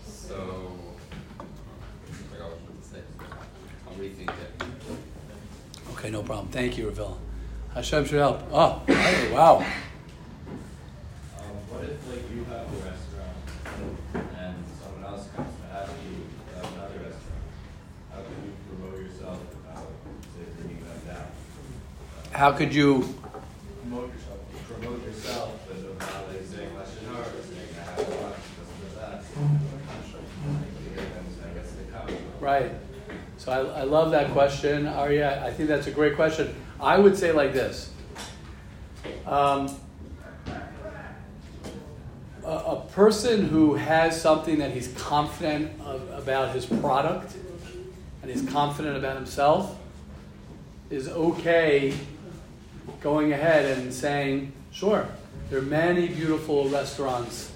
so, I forgot what I was going to say. I'll rethink it. Okay, no problem. Thank you, Ravel. Hashem should help. Oh, wow. Um, what if like you have a restaurant and someone else comes to have you at another restaurant? How can you promote yourself without say bringing them down? How could you, Promote yourself. Promote yourself, but without like saying lashon hara or saying I have a lunch, this and that. I guess they come. right. So I, I love that question, Arya. I think that's a great question. I would say like this. Um, a, a person who has something that he's confident of, about his product and he's confident about himself is okay going ahead and saying, sure, there are many beautiful restaurants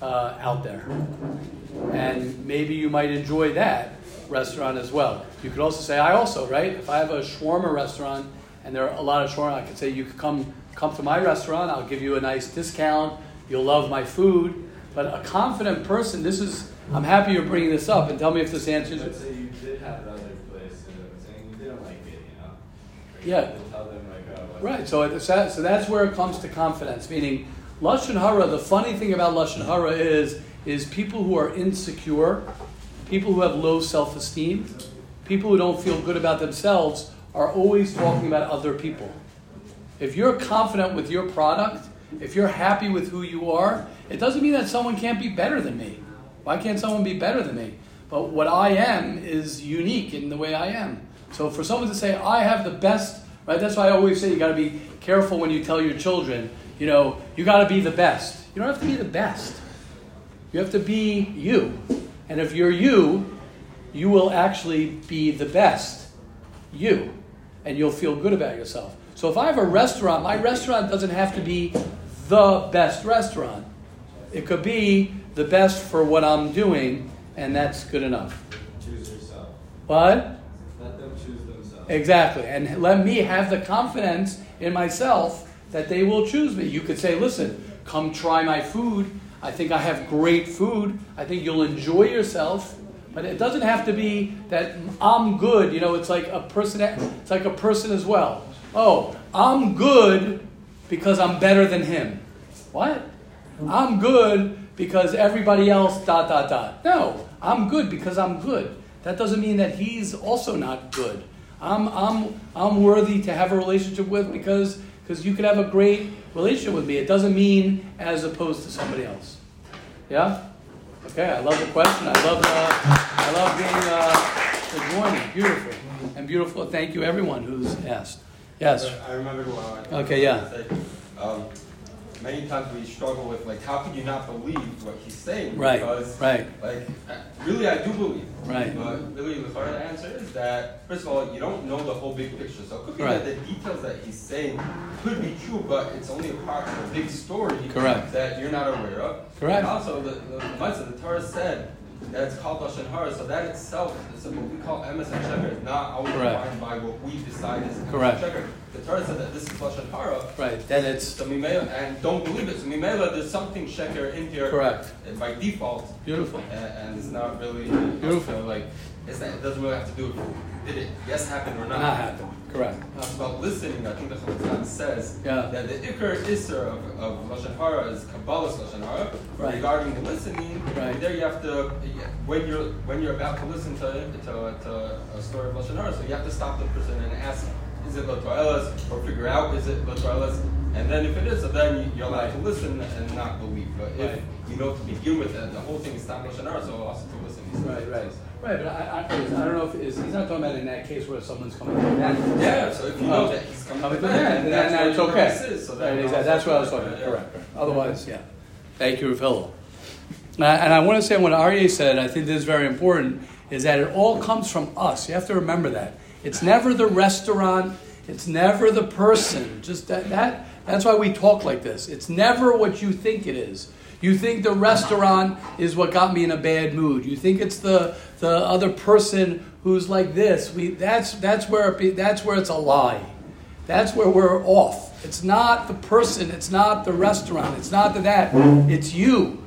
uh, out there. And maybe you might enjoy that restaurant as well. You could also say, I also, right? If I have a shawarma restaurant and there are a lot of shawarma, I could say, you could come, come to my restaurant, I'll give you a nice discount, you'll love my food. But a confident person, this is, I'm happy you're bringing this up and tell me if this answers Let's say you did have another place and was saying you didn't like it, you know? Yeah. You Tell them like, oh, Right, so, it- so so that's where it comes to confidence, meaning Lashon Hara, the funny thing about Lashon Hara is, is people who are insecure, people who have low self-esteem, people who don't feel good about themselves are always talking about other people. If you're confident with your product, if you're happy with who you are, it doesn't mean that someone can't be better than me. Why can't someone be better than me? But what I am is unique in the way I am. So for someone to say, I have the best, right? That's why I always say you got to be careful when you tell your children, you know, you got to be the best. You don't have to be the best. You have to be you. And if you're you, you will actually be the best you. And you'll feel good about yourself. So if I have a restaurant, my restaurant doesn't have to be the best restaurant. It could be the best for what I'm doing, and that's good enough. Choose yourself. What? Let them choose themselves. Exactly. And let me have the confidence in myself that they will choose me. You could say, listen, come try my food. I think I have great food. I think you'll enjoy yourself. But it doesn't have to be that I'm good. You know, it's like a person. It's like a person as well. Oh, I'm good because I'm better than him. What? I'm good because everybody else dot dot dot. No, I'm good because I'm good. That doesn't mean that he's also not good. I'm I'm I'm worthy to have a relationship with because because you could have a great relationship with me. It doesn't mean as opposed to somebody else. Yeah. Okay. I love the question. I love uh, I love being uh, joining. Beautiful and beautiful. Thank you everyone who's asked. Yes. I remember one. Okay, yeah. Um, many times we struggle with like, how could you not believe what he's saying? Right, Because, right. Like, really, I do believe. Right. But really, the hard answer is that first of all, you don't know the whole big picture. So it could be Right. that the details that he's saying could be true, but it's only a part of a big story Correct. that you're not aware of. Correct. And also, the the, the, the Torah said. That it's called Lashon Hara, so that itself is what we call emes and sheker, is not always Correct. defined by what we decide is Correct. The Torah said that this is Lashon Hara, Right. Then it's so Mimela, and don't believe it. So Mimela, there's something sheker in here. Correct. By default. Beautiful. And, and it's not really Beautiful. So like, it's it doesn't really have to do with did it yes happen or not? Not happen. Correct. Uh, about listening, I think the Chazal says Yeah. that the ikar isser of, of lashon hara is kabbalah's lashon hara. Right. Regarding the listening, Right. there you have to when you're when you're about to listen to to, to a story of lashon hara, so you have to stop the person and ask, is it lotoelas, or figure out is it lotoelas, and then if it is, so then you- you're allowed to listen and not believe. But if Right. you know to begin with, that the whole thing is stop lashon hara, so also to listen. Right, right. Right, but I, I, I don't know if is he's not talking about in that case where someone's coming to that. Yeah, so if you know that he's coming coming to to that, that, then then that's that's okay. is, so Right, exactly. That's what I was talking about. yeah. Correct. correct. Otherwise, yeah. Thank you, Ravillo. Uh, and I want to say what Arye said, I think this is very important, is that it all comes from us. You have to remember that. It's never the restaurant, it's never the person. Just that, that that's why we talk like this. It's never what you think it is. You think the restaurant is what got me in a bad mood. You think it's the the other person who's like this. We that's that's where it that's where it's a lie. That's where we're off. It's not the person, it's not the restaurant, it's not the that, it's you.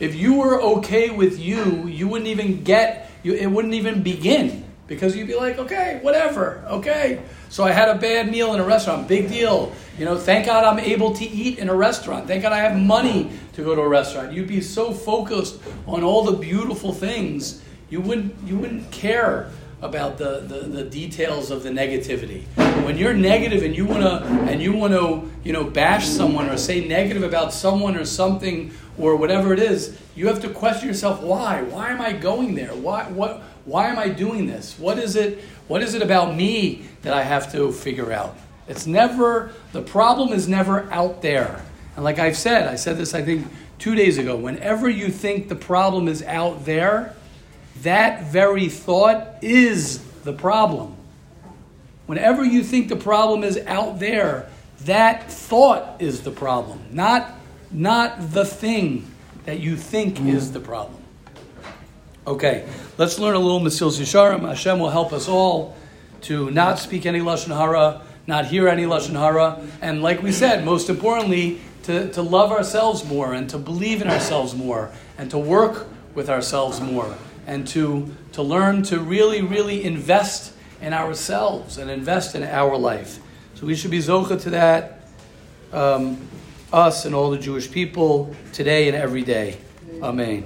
If you were okay with you, you wouldn't even get, you, it wouldn't even begin. Because you'd be like, okay, whatever, okay. So I had a bad meal in a restaurant, big deal. You know, thank God I'm able to eat in a restaurant. Thank God I have money to go to a restaurant. You'd be so focused on all the beautiful things, you wouldn't, you wouldn't care about the, the, the details of the negativity. When you're negative and you wanna and you wanna you know bash someone or say negative about someone or something or whatever it is, you have to question yourself why? Why am I going there? Why what why am I doing this? What is it what is it about me that I have to figure out? It's never the problem is never out there. And like I've said, I said this I think two days ago, whenever you think the problem is out there, that very thought is the problem. Whenever you think the problem is out there, that thought is the problem, not, not the thing that you think is the problem. Okay, let's learn a little Masil Yisharim. Hashem will help us all to not speak any Lashon Hara, not hear any Lashon Hara, and like we said, most importantly, to, to love ourselves more and to believe in ourselves more and to work with ourselves more and to, to learn to really, really invest in ourselves and invest in our life. So we should be zocha to that, um, us and all the Jewish people today and every day. Amen.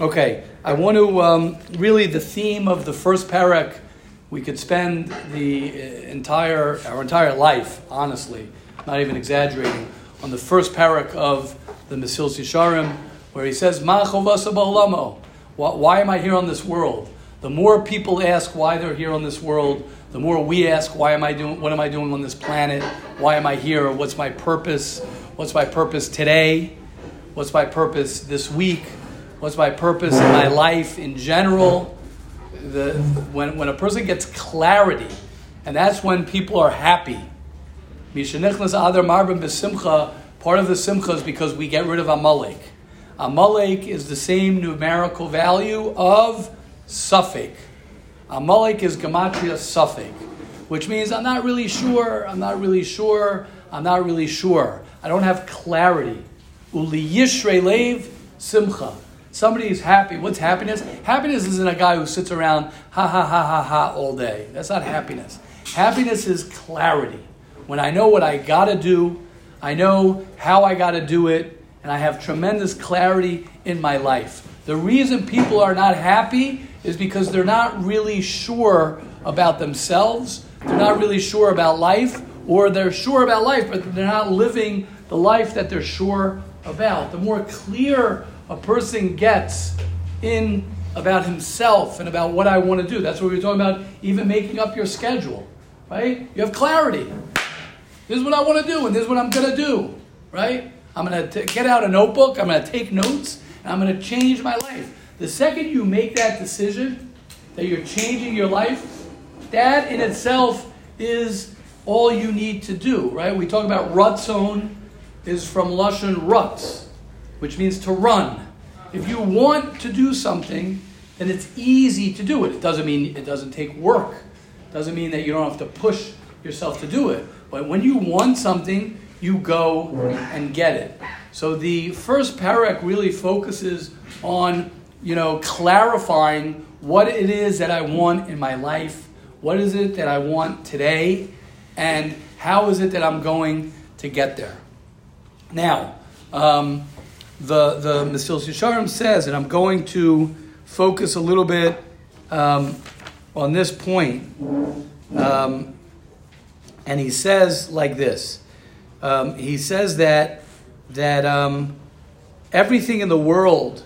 Okay, I want to um, really the theme of the first parak. We could spend the uh, entire our entire life, honestly, not even exaggerating, on the first parak of the Mesil Yisharim, where he says, "Ma chovasa ba'olamo." Why, why am I here on this world? The more people ask why they're here on this world, the more we ask, why am I doing? What am I doing on this planet? Why am I here? What's my purpose? What's my purpose today? What's my purpose this week? What's my purpose in my life in general? The, when, when a person gets clarity, and that's when people are happy. Part of the simcha is because we get rid of Amalek. Amalek is the same numerical value of safek. Amalek is gematria safek, which means I'm not really sure. I'm not really sure. I'm not really sure. I don't have clarity. Uli yishrei lev simcha. Somebody is happy. What's happiness? Happiness isn't a guy who sits around ha ha ha ha ha all day. That's not happiness. Happiness is clarity. When I know what I gotta do, I know how I gotta do it, and I have tremendous clarity in my life. The reason people are not happy is because they're not really sure about themselves, they're not really sure about life, or they're sure about life, but they're not living the life that they're sure about. The more clear a person gets in about himself and about what I want to do, that's what we were talking about, even making up your schedule, right? You have clarity. This is what I want to do, and this is what I'm going to do, right? I'm going to get out a notebook, I'm going to take notes, and I'm going to change my life. The second you make that decision, that you're changing your life, that in itself is all you need to do, right? We talk about rutzon is from Lashon rutz, which means to run. If you want to do something, then it's easy to do it. It doesn't mean it doesn't take work. It doesn't mean that you don't have to push yourself to do it. But when you want something, you go and get it. So the first parak really focuses on, you know, clarifying what it is that I want in my life, What is it that I want today? And how is it that I'm going to get there? Now, um, the the Mesilas Yesharim says, and I'm going to focus a little bit um, on this point. Um, and he says like this. Um, he says that that um, everything in the world.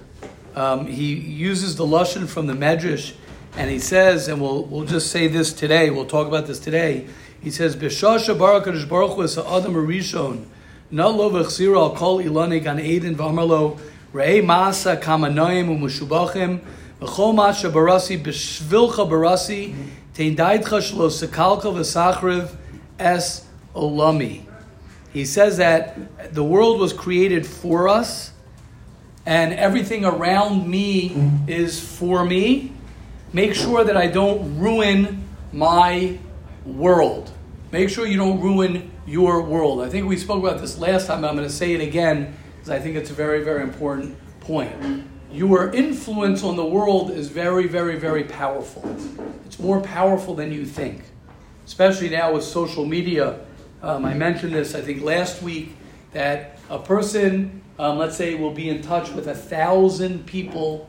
Um, he uses the lashon from the Medrash, and he says, and we'll we'll just say this today. We'll talk about this today. He says, "B'shasha barak Kadosh Baruch Hu es ha'adam harishon, na lo v'chzira al kol ilani gan eden v'amar lo re'ei ma'asa kamanoim u'mushubachim v'chol ma'asha barasi b'shvilcha barasi tein daidcha shlo sekalka v'sachriv es olami." He says that the world was created for us, and everything around me is for me. Make sure that I don't ruin my world. Make sure you don't ruin your world. I think we spoke about this last time. I'm going to say it again because I think it's a very, very important point. Your influence on the world is very, very, very powerful. It's more powerful than you think, especially now with social media. Um, I mentioned this, I think, last week that a person, um, let's say, will be in touch with a thousand people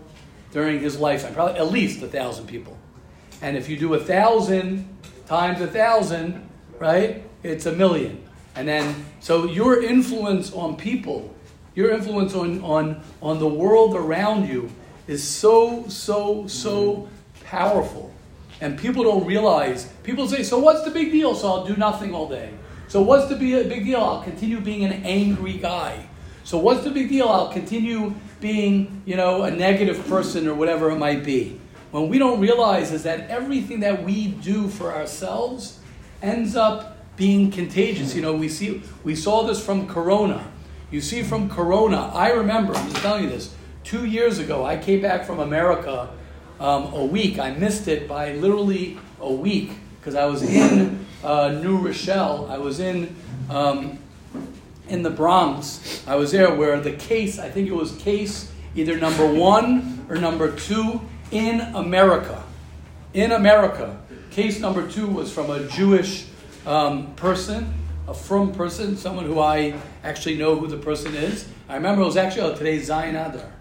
during his lifetime, probably at least a thousand people. And if you do a thousand times a thousand, right, it's a million. And then, so your influence on people, your influence on, on, on the world around you is so, so, so powerful. And people don't realize, people say, so what's the big deal? So I'll do nothing all day. So what's the big deal? I'll continue being an angry guy. So what's the big deal? I'll continue being, you know, a negative person or whatever it might be. When we don't realize is that everything that we do for ourselves ends up being contagious. You know, we see we saw this from Corona. You see from Corona. I remember. I'm just telling you this. Two years ago, I came back from America um, a week. I missed it by literally a week because I was in uh, New Rochelle. I was in um, in the Bronx. I was there where the case. I think it was case either number one or number two in America. In America, case number two was from a Jewish um, person, a from person, someone who I actually know who the person is. I remember it was actually oh, today's Zayin Adar.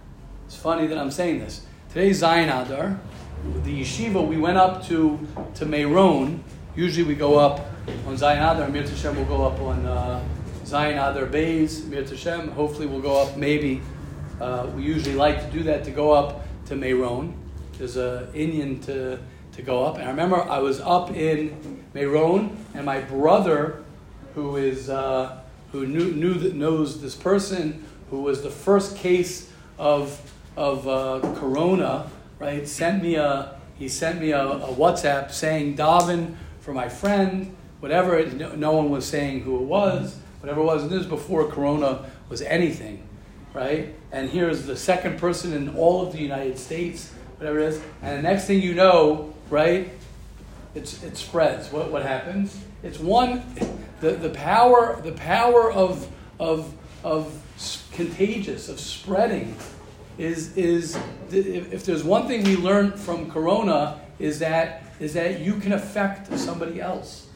It's funny that I'm saying this. Today's Zayin Adar. The yeshiva we went up to to Meron. Usually we go up on Zayin Adar. Mir Tashem will go up on uh, Zayin Adar Beis. Mir Tashem. Hopefully we'll go up maybe. Uh, we usually like to do that to go up to Meron. There's a Indian to to go up. And I remember I was up in Meron, and my brother, who is uh, who knew, knew that knows this person, who was the first case of of uh, Corona, right? Sent me a he sent me a, a WhatsApp saying Davin for my friend, whatever. It, no, no one was saying who it was, whatever it was. And this was before Corona was anything, right? And here's the second person in all of the United States, whatever it is. And the next thing you know, right? It's, it spreads. What, what happens? It's one, the, the power, the power of, of, of contagious, of spreading, is, is if, if there's one thing we learned from Corona, is that, is that you can affect somebody else.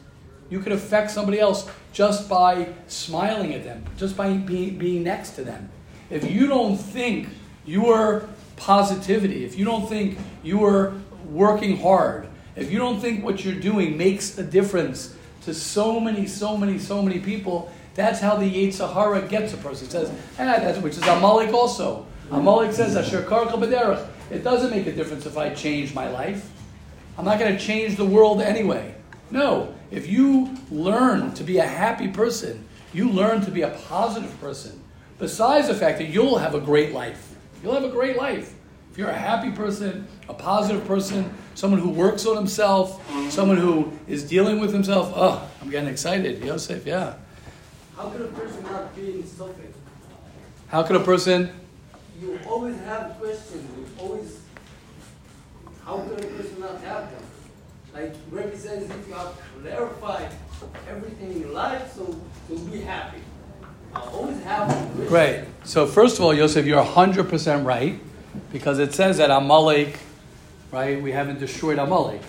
You can affect somebody else just by smiling at them, just by being, being next to them. If you don't think your positivity, if you don't think you are working hard, if you don't think what you're doing makes a difference to so many, so many, so many people, that's how the Yetzer Hara gets a person. It says, ah, which is Amalek also. Amalek says, Asher. It doesn't make a difference if I change my life. I'm not going to change the world anyway. No, if you learn to be a happy person, you learn to be a positive person. Besides the fact that you'll have a great life. You'll have a great life. If you're a happy person, a positive person, someone who works on himself, someone who is dealing with himself, oh, I'm getting excited. Yosef, yeah. How could a person not be in something? How could a person You always have questions. You always. How could a person not have them? Like Rebbe says, if you have clarified everything in life, so you'll be happy. I always have. Great. So first of all, Yosef, you're 100% right because it says that Amalek, right, we haven't destroyed Amalek.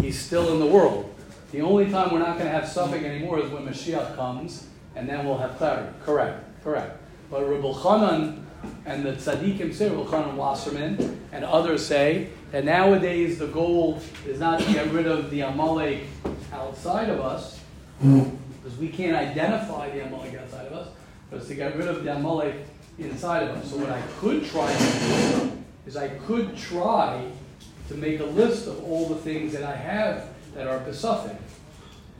he's still in the world. The only time we're not going to have safek anymore is when Mashiach comes, and then we'll have clarity. Correct, correct. But Rabbi Chanan and the tzaddikim say, Rabbi Chanan Wasserman, and others say that nowadays the goal is not to get rid of the Amalek outside of us, because we can't identify the Amalek outside of us, but it's to get rid of the Amalek inside of us. So what I could try to do is I could try to make a list of all the things that I have that are besafek.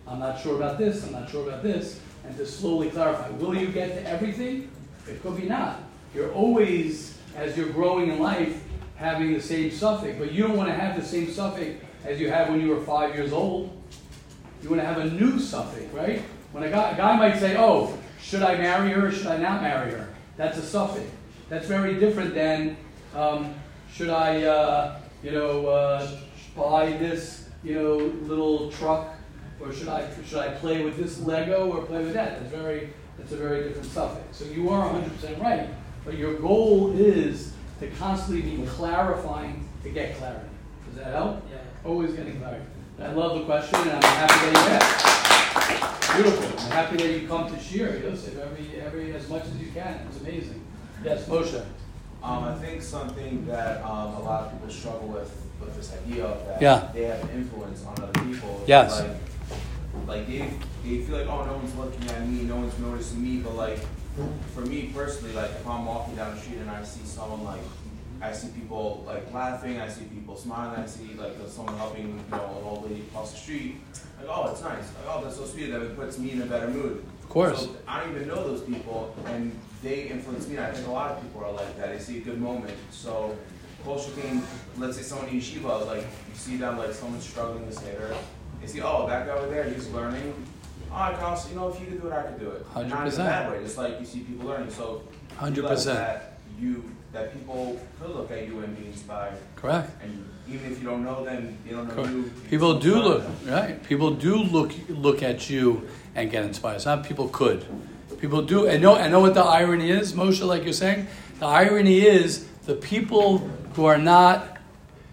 I'm not sure about this, I'm not sure about this, and to slowly clarify. Will you get to everything? It could be not. You're always, as you're growing in life, having the same safek, but you don't want to have the same safek as you had when you were five years old. You want to have a new safek, right? When a guy, a guy might say, oh, should I marry her or should I not marry her? That's a safek. That's very different than um, should I, uh, you know, uh, buy this, you know, little truck, or should I should I play with this Lego or play with that? That's very that's a very different safek. So you are 100% right, but your goal is to constantly be clarifying to get clarity. Does that help? Yeah. Always getting clarity. I love the question, and I'm happy that you asked. Beautiful. I'm happy that you come to share, Yosef, every, every, as much as you can. It's amazing. Yes, Moshe. Um, I think something that um, a lot of people struggle with with this idea of that Yeah. they have influence on other people. Yes. Like, like they they feel like oh no one's looking at me, no one's noticing me, but like for me personally, like if I'm walking down the street and I see someone like I see people like laughing, I see people smiling, I see like someone helping you know an old lady across the street. Like oh it's nice, like oh that's so sweet. That it puts me in a better mood. Of course. So I don't even know those people, and they influence me. I think a lot of people are like that. They see a good moment. So, Kosher came, let's say someone in yeshiva, like you see them, like someone's struggling to say Seder. you see, oh, that guy over there, he's learning. Oh, I can you know, if you could do it, I could do it. And Not in a 100%. bad way. Just like you see people learning. So, 100%. That you, that people could look at you and be inspired. Correct. And even if you don't know them, they don't know Correct. you. People do look them. right. People do look look at you and get inspired. It's not people could. People do. And know. I know what the irony is, Moshe. Like you're saying, the irony is the people who are not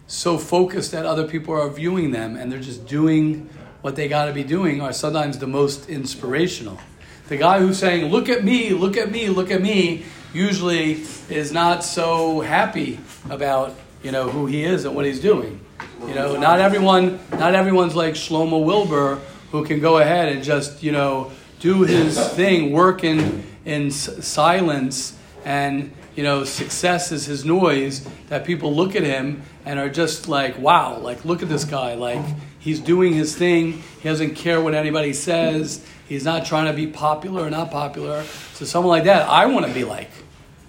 so focused that other people are viewing them and they're just doing what they got to be doing are sometimes the most inspirational. The guy who's saying, "Look at me, look at me, look at me," usually is not so happy about you know who he is and what he's doing. You know, not everyone, not everyone's like Shlomo Wilbur who can go ahead and just you know do his thing, work in in silence, and you know success is his noise. That people look at him and are just like, wow, like look at this guy, like he's doing his thing. He doesn't care what anybody says. He's not trying to be popular or not popular. So someone like that, I want to be like.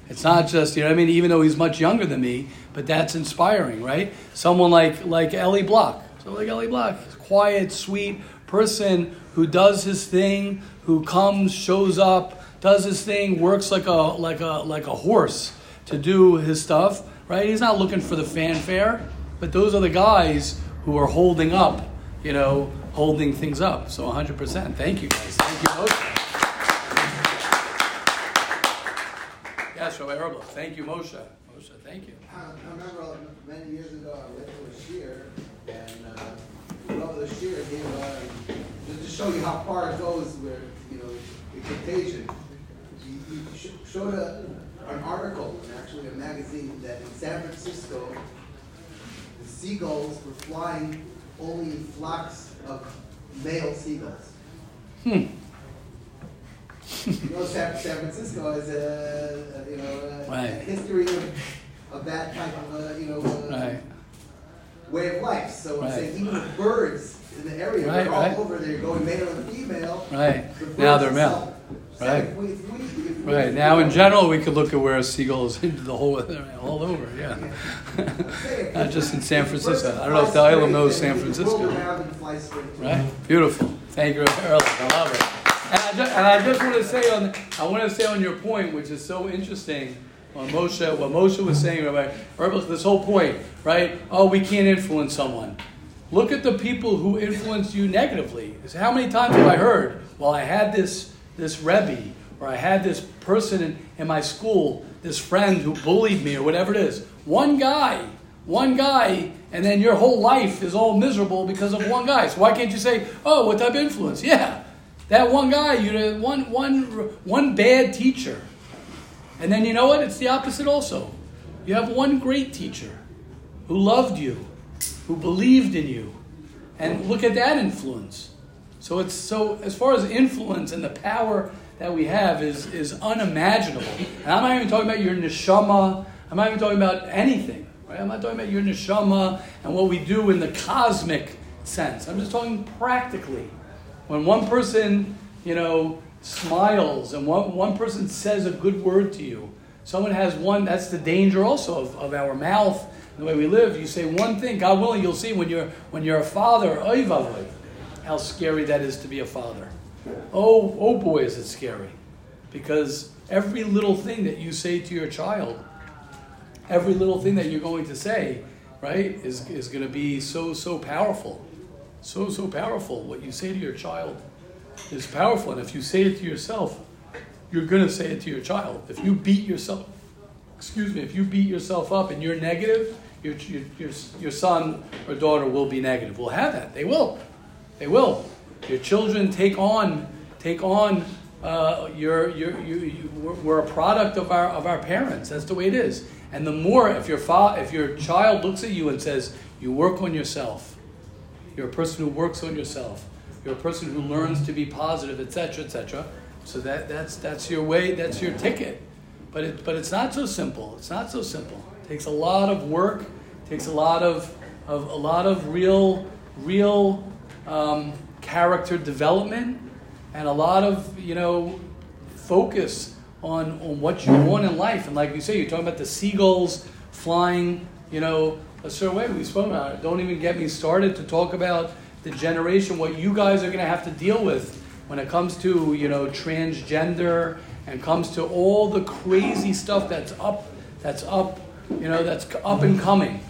It's not just, you know I mean, even though he's much younger than me, but that's inspiring, right? Someone like like Ellie Block. So like Ellie Block, quiet, sweet person who does his thing, who comes, shows up, does his thing, works like a like a like a horse to do his stuff, right? He's not looking for the fanfare, but those are the guys who are holding up, you know, holding things up. So 100%. Thank you guys. Thank you Moshe. Yes, Rabbi Herbal. Thank you, Moshe. Moshe, thank you. I remember many years ago, I went to a shear, and uh, shear gave, uh, just to show you how far it goes where, you know, the contagion. He, he showed a, an article, actually a magazine, that in San Francisco, seagulls were flying only in flocks of male seagulls. Hmm. You know, San, San Francisco has a, a you know a, Right. a history of, of that type of uh, you know uh, Right. way of life. So I'm Right. saying even the birds in the area, Right, they're all over. They're going male and female. Right. The Now they're male. Right. Right. Now, in general, we could look at where seagulls into the whole, all over, yeah. Not just in San Francisco. I don't know if the island knows San Francisco. Right? Beautiful. Thank you, Earl. I love it. And I, just, and I just want to say on, I want to say on your point, which is so interesting, on Moshe, what Moshe was saying about this whole point, right? Oh, we can't influence someone. Look at the people who influenced you negatively. How many times have I heard, well, I had this, this Rebbe, or I had this person in, in my school, this friend who bullied me, or whatever it is. One guy, one guy and then your whole life is all miserable because of one guy. So why can't you say, "Oh, what type of influence?" Yeah, that one guy, you know, one one one bad teacher, and then you know what? It's the opposite also. You have one great teacher who loved you, who believed in you, and look at that influence. So it's so as far as influence and the power that we have is is unimaginable. And I'm not even talking about your neshama. I'm not even talking about anything. Right? I'm not talking about your neshama and what we do in the cosmic sense. I'm just talking practically. When one person, you know, smiles and one, one person says a good word to you, someone has one, that's the danger also of, of our mouth, the way we live. You say one thing, God willing, you'll see when you're, when you're a father, how scary that is to be a father. Oh, oh boy, is it scary. Because every little thing that you say to your child, every little thing that you're going to say, right, is, is going to be so, so powerful. So, so powerful. What you say to your child is powerful. And if you say it to yourself, you're going to say it to your child. If you beat yourself, excuse me, if you beat yourself up and you're negative, your, your, your, your son or daughter will be negative. Will have that. They will. They will. Your children take on, take on uh, your, your, you, you, we're, a product of our, of our parents. That's the way it is. And the more, if your, fa- if your child looks at you and says, you work on yourself, you're a person who works on yourself, you're a person who learns to be positive, etc., etc. So that, that's, that's your way, that's your ticket. But, it, but it's not so simple. It's not so simple. It takes a lot of work, takes a lot of, of, a lot of real, real um, character development and a lot of, you know, focus on, on what you want in life. And like you say, you're talking about the seagulls flying, you know, a certain way. We spoke about it. Don't even get me started to talk about the generation, what you guys are going to have to deal with when it comes to, you know, transgender and comes to all the crazy stuff that's up, that's up, you know, that's up and coming.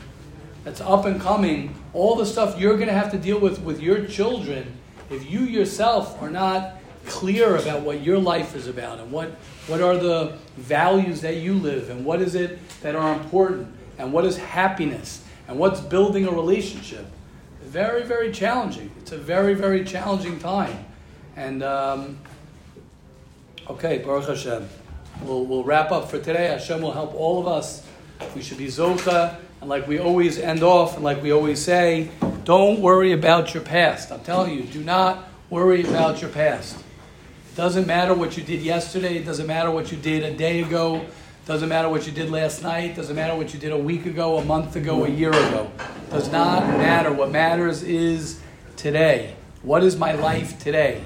That's up and coming. All the stuff you're going to have to deal with with your children if you yourself are not clear about what your life is about and what, what are the values that you live and what is it that are important and what is happiness and what's building a relationship. Very, very challenging. It's a very, very challenging time. And, um, okay, Baruch Hashem. We'll, we'll wrap up for today. Hashem will help all of us. We should be Zocha. And like we always end off, and like we always say, don't worry about your past. I'm telling you, do not worry about your past. It doesn't matter what you did yesterday. It doesn't matter what you did a day ago. It doesn't matter what you did last night. It doesn't matter what you did a week ago, a month ago, a year ago. It does not matter. What matters is today. What is my life today?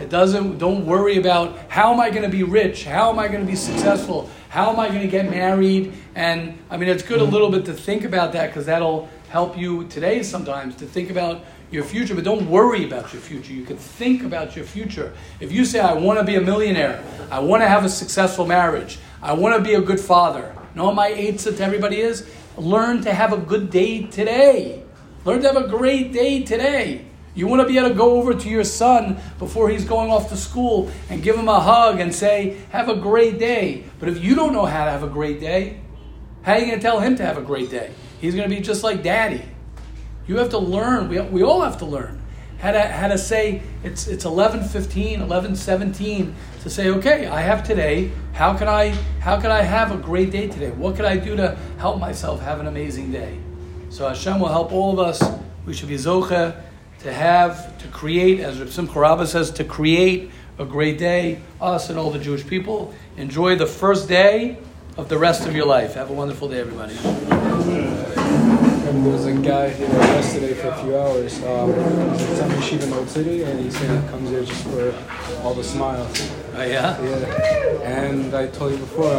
It doesn't, don't worry about how am I going to be rich? How am I going to be successful? How am I going to get married? And I mean, it's good a mm-hmm. little bit to think about that because that'll help you today sometimes to think about your future, but don't worry about your future. You can think about your future. If you say, I want to be a millionaire, I want to have a successful marriage, I want to be a good father, you know what my answer to everybody is? Learn to have a good day today. Learn to have a great day today. You want to be able to go over to your son before he's going off to school and give him a hug and say, Have a great day. But if you don't know how to have a great day, how are you going to tell him to have a great day? He's going to be just like daddy. You have to learn, we, we all have to learn how to, how to say it's, it's 11 15, 11 17 to say, okay, I have today. How can I, how can I have a great day today? What can I do to help myself have an amazing day? So Hashem will help all of us. We should be zocha to have, to create, as Reb Simcha Rabba says, to create a great day. Us and all the Jewish people. Enjoy the first day of the rest of your life. Have a wonderful day, everybody. And there was a guy here yesterday for a few hours. Um, he's some yeshiva in Old City, and he said he comes here just for all the smiles. Oh, yeah? Yeah. And I told you before,